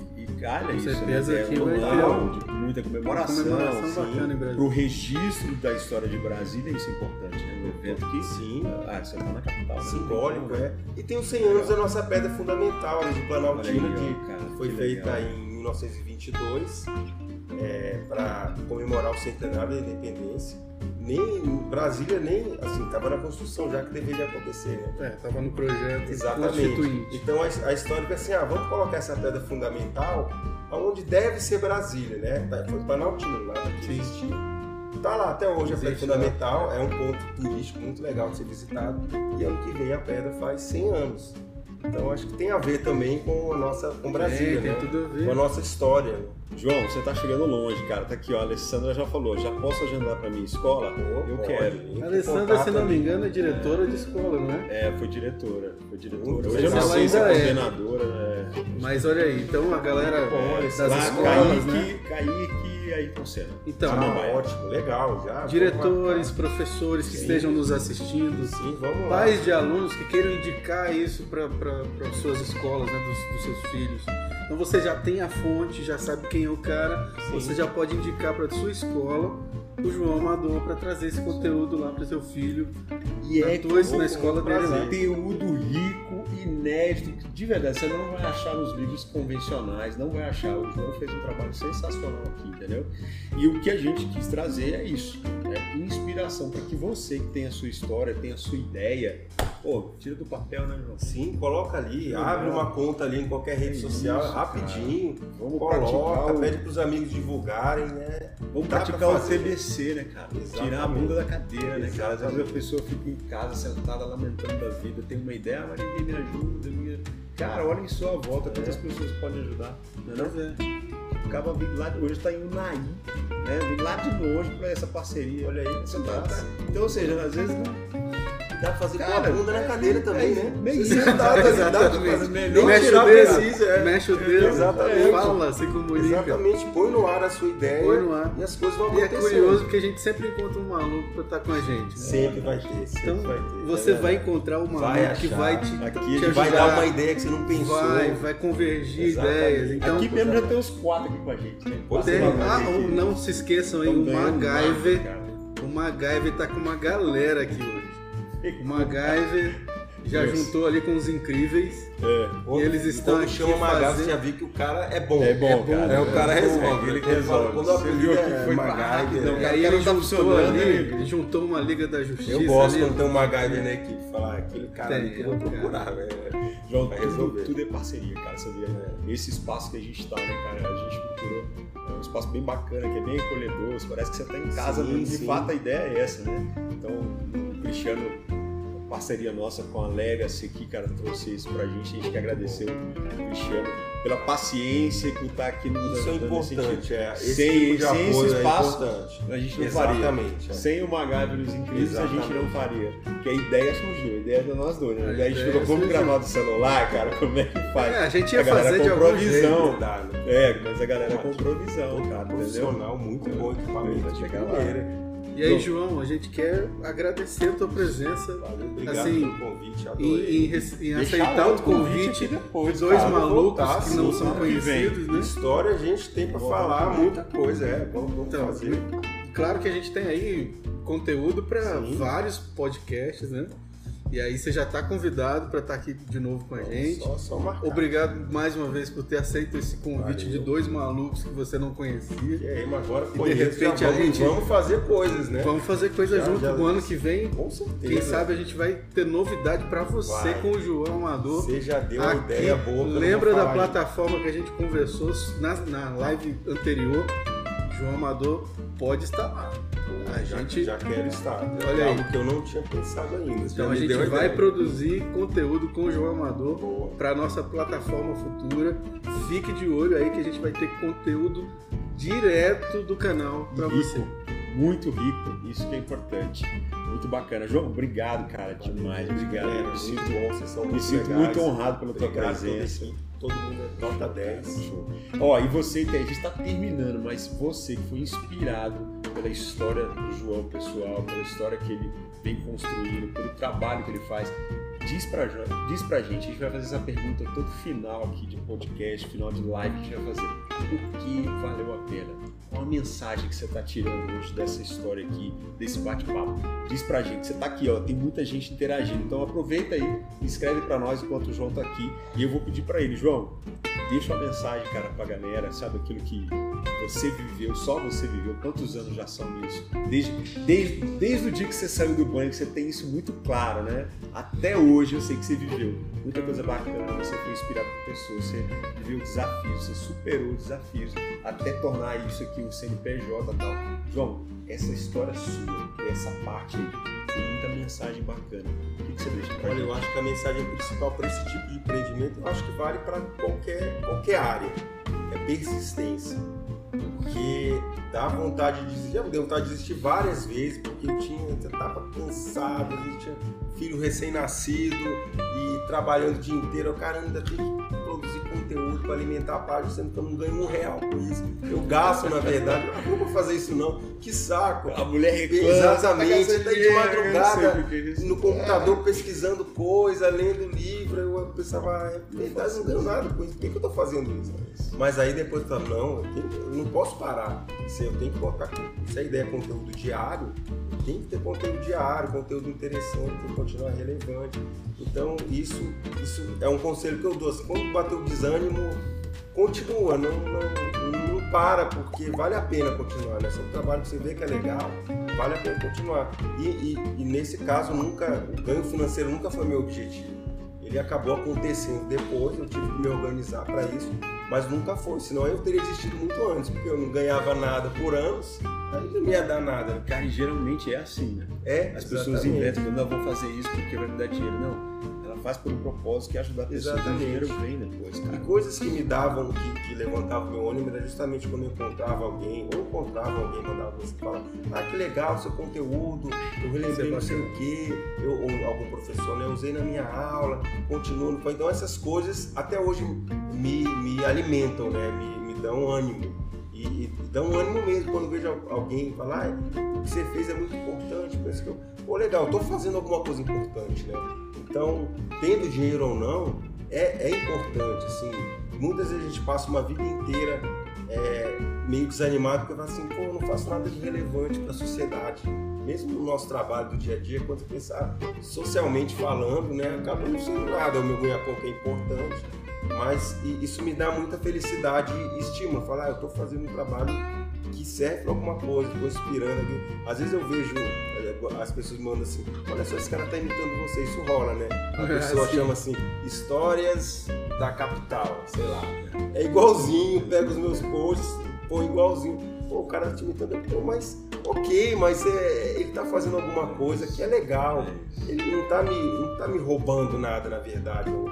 e calha isso, certeza né? É um de muita comemoração. comemoração bacana em Para o registro da história de Brasília, isso é importante, né? Um evento que. Sim. Ah, você está na capital. Né? Simbólico, é. E tem os 100 anos da nossa pedra fundamental, ali de Planaltina, que foi feita legal. em 1922, é, para comemorar o centenário da independência nem Brasília nem assim estava na construção já que deveria acontecer, né? É, estava no projeto Exatamente. Então a, a história é assim, ah, vamos colocar essa pedra fundamental aonde deve ser Brasília, né? Tá, foi Planaltino, lá que existia. Tá lá até hoje Existe, a pedra fundamental, né? é um ponto turístico muito legal de ser visitado. E ano que vem a pedra faz 100 anos. Então acho que tem a ver também com a nossa com Brasília, é, né? tudo a ver. Com a nossa história. João, você tá chegando longe, cara. Tá aqui, ó. A Alessandra já falou. Já posso agendar pra minha escola? Oh, eu pode. quero. A Alessandra, se não me engano, é diretora é. de escola, não é? É, foi diretora. Foi diretora. Hoje eu não sei se é coordenadora, né? Mas olha aí, então a galera Bom, das escolas, Kaique, né? Kaique e aí Concena. Então, Ah, ótimo, legal. Já, diretores, professores que Sim. estejam nos assistindo, Sim, vamos lá. pais de alunos que queiram indicar isso para suas escolas, né, dos, dos seus filhos. Então você já tem a fonte, já sabe quem é o cara, Sim. você já pode indicar para sua escola o João Amador para trazer esse conteúdo lá para seu filho. E é Atua isso na escola dele lá. conteúdo rico, inédito, que de verdade você não vai achar nos livros convencionais, não vai achar. O João fez um trabalho sensacional aqui, entendeu? E o que a gente quis trazer é isso, é inspiração para que você que tem a sua história, tem a sua ideia, pô, tira do papel, né, João? Sim, coloca ali, Legal. abre uma conta ali em qualquer rede Isso, social, cara. rapidinho. Vamos Coloca, praticar o- pede pros amigos divulgarem, né? Vamos Dá praticar pra o. TBC, né, cara? Exatamente. Tirar a bunda da cadeira, né, cara? Às vezes a pessoa fica em casa sentada lamentando da vida, tem uma ideia, mas ninguém me ajuda. ninguém- Cara, olha em sua volta quantas pessoas podem ajudar. Não é não? É. Acaba vindo lá de hoje, está em Unai, né? Vem lá de longe para essa parceria. Olha aí, Essa massa. Então, ou seja, às vezes não. Dá pra fazer Cara, com a bunda na cadeira também, é, né? bem Você isso. sentado, dá pra Exatamente. mexe o dedo, precisa, é. mexe o dedo, Exatamente. fala, se comunica. Exatamente, põe no ar a sua ideia Põe no ar. e as coisas vão E é acontecer. curioso porque a gente sempre encontra um maluco pra estar com a gente. né? Sempre vai ter, sempre Então vai ter. você é vai verdade. encontrar um maluco Vai que vai te, Aqui te Vai dar uma ideia que você não pensou. vai, vai convergir Exatamente. ideias. Então, Aqui mesmo já tem uns quatro aqui com a gente, né? Tem, é, ah, ou não se esqueçam aí, o MacGyver. O MacGyver tá com uma galera aqui hoje. O MacGyver já Yes. juntou ali com os incríveis. É. E eles estão quando aqui chama você já viu que o cara é bom. É bom, é cara. É, o cara É bom, resolve. Ele resolve. resolve. Quando o Você apelido viu é que foi MacGyver, Não, O e cara aí tá ele juntou funcionando, ali, né? ele juntou uma Liga da Justiça. Eu gosto ali. quando tem um MacGyver na equipe. Falar, aquele cara Tem, que eu vou é procurar, velho. João, Vai tudo, resolver. tudo é parceria, cara, sabia? Esse espaço que a gente tá, né, cara? A gente procurou é um espaço bem bacana, que é bem acolhedor, parece que você tá em casa Sim, mesmo. De sim. fato, a ideia é essa, né? Então, o Cristiano, parceria nossa com a Legacy aqui, cara, trouxe isso pra gente. A gente quer agradecer o Cristiano pela paciência que tá aqui nos Isso é importante. É. Esse Sem- tipo de sem esse apoio espaço, é. A gente não faria. Exatamente. é. Sem o MacGyver e os incríveis, a gente não faria. Porque a ideia surgiu, a ideia é de nós dois, né? A A gente ideia ficou, vamos gravar do celular, cara, como é que faz? É, a gente ia A fazer de algum visão. né? É, mas a galera comprou visão, cara, entendeu? Profissional, muito bom equipamento de primeira. E aí, João, a gente quer agradecer a tua presença Valeu, obrigado Assim, pelo convite, em, adorei. em, em Deixar aceitar o convite convite aqui depois, de dois cara. malucos voltar, que não sim, são vem. conhecidos, né? História a gente tem pra Vou falar muita coisa, é. Vamos, vamos Então, fazer. Claro que a gente tem aí conteúdo para vários podcasts, né? E aí você já está convidado para estar tá aqui de novo com a gente. Só, só marcar. Obrigado mais uma vez por ter aceito esse convite Valeu. de dois malucos que você não conhecia. E aí, mas agora e de repente a gente vamos fazer coisas, né? Vamos fazer coisas junto já, no ano que vem. Com certeza. Quem sabe a gente vai ter novidade para você vai. com o João Amador. Você já deu uma ideia boa. Lembra da plataforma que a gente conversou na, na live anterior? João Amador pode estar lá. A gente já quer estar. Olha algo que eu não tinha pensado ainda. Então a gente vai ideia. produzir conteúdo com o João Amador para nossa plataforma futura. Fique de olho aí que a gente vai ter conteúdo direto do canal para você. Muito rico, isso que é importante. Muito bacana. João, obrigado, cara, demais. Obrigado. É, me sinto bom, vocês são Me sinto muito honrado pela tua presença todo mundo é nota 10. Ó, e você, a gente está terminando, mas você que foi inspirado pela história do João pessoal, pela história que ele vem construindo, pelo trabalho que ele faz, diz pra, diz pra gente, a gente vai fazer essa pergunta todo final aqui de podcast, final de live, a gente vai fazer. O que valeu a pena? Qual a mensagem que você está tirando hoje dessa história aqui, desse bate-papo? Diz pra gente, você está aqui, ó, tem muita gente interagindo, então aproveita aí, escreve para nós enquanto o João está aqui e eu vou pedir para ele, João, deixa uma mensagem, cara, pra galera, sabe aquilo que você viveu, só você viveu, quantos anos já são isso? Desde, desde, desde o dia que você saiu do banho, que você tem isso muito claro, né? Até hoje eu sei que você viveu muita coisa bacana, você foi inspirado por pessoas, você viveu desafios, você superou desafios, até tornar isso aqui um CNPJ e tal. João, essa história sua, essa parte aí, tem muita mensagem bacana. O que, você deixa pra Olha, gente? eu acho que a mensagem principal para esse tipo de empreendimento, eu acho que vale para qualquer, qualquer área. É persistência. Porque dá vontade de desistir, já deu vontade de desistir várias vezes, porque eu tinha, eu estava cansado, eu tinha filho recém-nascido e trabalhando o dia inteiro, eu, cara, ainda tem que conteúdo para alimentar a página, sendo que eu não ganho um real com isso. Eu gasto, na verdade, eu não vou fazer isso não. Que saco. A mulher reclama. Exatamente, tá de madrugada no computador é. pesquisando coisa, lendo livro, eu pensava, ah, é verdade, não ganho nada com isso, por que, que eu tô fazendo isso? Mas aí depois eu não, eu não posso parar. Se eu tenho que colocar, se a ideia é conteúdo diário, tem que ter conteúdo diário, conteúdo interessante, tem que continuar relevante. Então, isso, isso é um conselho que eu dou. Assim, quando bater o desânimo, continua, não, não, não para, porque vale a pena continuar. Né? Se é um trabalho que você vê que é legal, vale a pena continuar. E, e, e nesse caso, nunca, o ganho financeiro nunca foi meu objetivo. Ele acabou acontecendo depois, eu tive que me organizar para isso, mas nunca foi. Senão eu teria desistido muito antes, porque eu não ganhava nada por anos, aí não ia dar nada. Cara, e geralmente é assim, né? É. As pessoas inventam, não vou fazer isso porque vai me dar dinheiro. Não faz por um propósito que é ajudar a pessoa Exatamente. dinheiro vem depois, cara. E coisas que me davam, que, que levantavam meu ânimo era justamente quando eu encontrava alguém, ou encontrava alguém, mandava você falar, ah, que legal o seu conteúdo, eu relembrei não sei o quê, eu, ou algum professor, né, eu usei na minha aula, continuo. Então essas coisas até hoje me, me alimentam, né, me, me dão ânimo. E, e dão um ânimo mesmo quando vejo alguém falar, ah, o que você fez é muito importante, penso que eu, pô, legal, estou fazendo alguma coisa importante, né? Então, tendo dinheiro ou não, é, é importante, assim. Muitas vezes a gente passa uma vida inteira é, meio desanimado porque fala assim, pô, eu não faço nada de relevante para a sociedade. Mesmo no nosso trabalho do dia a dia, quando pensar socialmente falando, né, acaba não sendo nada. O meu ganha-pão que é importante, mas isso me dá muita felicidade e estima. Falar, ah, eu estou fazendo um trabalho que serve para alguma coisa, estou inspirando. Às vezes eu vejo as pessoas mandam assim, olha só, esse cara tá imitando você, isso rola, né? A pessoa chama assim, histórias da capital, sei lá. É igualzinho, pega os meus posts, põe igualzinho. Pô, o cara tá te imitando, pô, mas ok, mas é, ele tá fazendo alguma coisa que é legal. Ele não tá me, não tá me roubando nada, na verdade. Eu,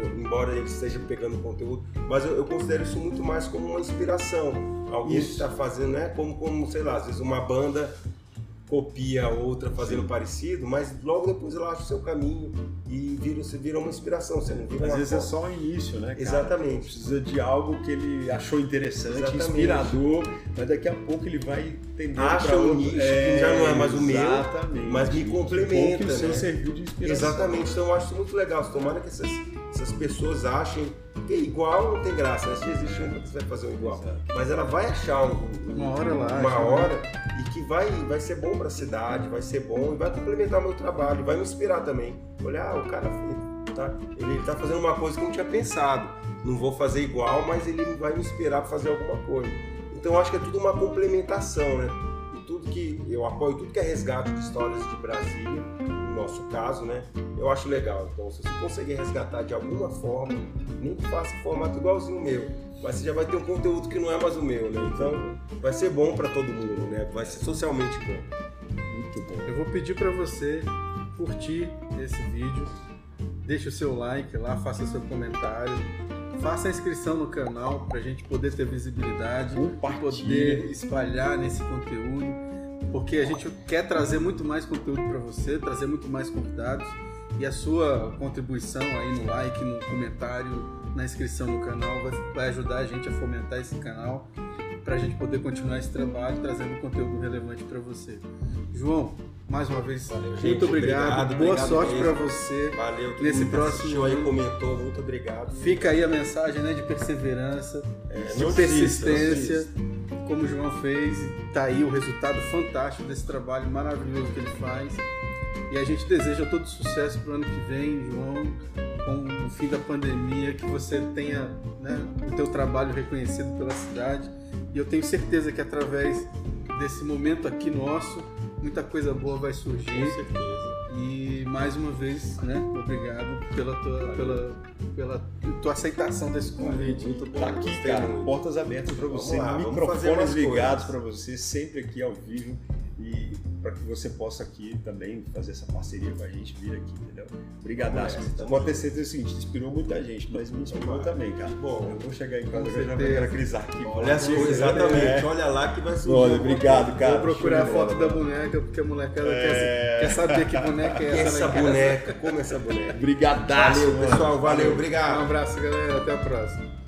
eu, embora ele esteja pegando conteúdo, mas eu, eu, considero isso muito mais como uma inspiração. Alguém está fazendo, né? Como, como, sei lá, às vezes uma banda copia a outra fazendo Sim. parecido, mas logo depois ela acha o seu caminho e vira, você vira uma inspiração, você não vira Às vezes é foto. é só o início, né? Cara? Exatamente. Precisa de algo que ele achou interessante, Exatamente. inspirador, mas daqui a pouco ele vai entender. Acha um nicho é, que já não é mais o meu, mas me complementa. Que o seu né? serviu de inspiração. Exatamente, então eu acho isso muito legal. Tomara que essas essas pessoas achem que igual não tem graça, né? Se existe um, você vai fazer um igual. Mas ela vai achar um, uma hora lá, uma hora e que vai, vai ser bom para a cidade, vai ser bom e vai complementar o meu trabalho, vai me inspirar também. Olhar, ah, o cara tá, ele está fazendo uma coisa que eu não tinha pensado. Não vou fazer igual, mas ele vai me inspirar para fazer alguma coisa. Então eu acho que é tudo uma complementação, né? Tudo que eu apoio, tudo que é resgate de histórias de Brasília, no nosso caso, né? Eu acho legal. Então, se você conseguir resgatar de alguma forma, que faça formato igualzinho o meu, mas você já vai ter um conteúdo que não é mais o meu, né? Então, vai ser bom para todo mundo, né? Vai ser socialmente bom. Muito bom. Eu vou pedir para você curtir esse vídeo, deixe o seu like lá, faça seu comentário, faça a inscrição no canal para a gente poder ter visibilidade, poder espalhar nesse conteúdo, porque a gente quer trazer muito mais conteúdo para você, trazer muito mais convidados e a sua contribuição aí no like, no comentário, na inscrição no canal vai, vai ajudar a gente a fomentar esse canal para a gente poder continuar esse trabalho trazendo conteúdo relevante para você. João, mais uma vez, Valeu, gente, muito obrigado. obrigado Boa obrigado sorte para você. Valeu, nesse próximo aí comentou, muito obrigado. Fica aí a mensagem né, de perseverança, é, de persistência, como o João fez. Tá aí o resultado fantástico desse trabalho maravilhoso que ele faz. E a gente deseja todo sucesso para o ano que vem, João, com o fim da pandemia, que você tenha né, o teu trabalho reconhecido pela cidade. E eu tenho certeza que através desse momento aqui nosso, muita coisa boa vai surgir. Com certeza. E mais uma vez, né, obrigado pela tua, pela, pela tua aceitação desse convite. Muito bom. Tá aqui, cara, portas abertas para você, lá, microfones ligados para você, sempre aqui ao vivo. E para que você possa aqui também fazer essa parceria com a gente, vir aqui, entendeu? Obrigadaço. É, Pode ter certeza o seguinte, inspirou muita gente, mas me inspirou também, cara. Bom, eu vou chegar em casa e já ver aquele aqui. Olha as coisas, exatamente. É. Olha lá que vai surgir. Olha, obrigado, cara. Vou procurar a foto da boneca, porque a molecada é... quer, quer, saber que boneca é essa. Essa boneca, como essa boneca. Obrigadaço, Valeu, pessoal. Valeu, obrigado. Um abraço, galera. Até a próxima.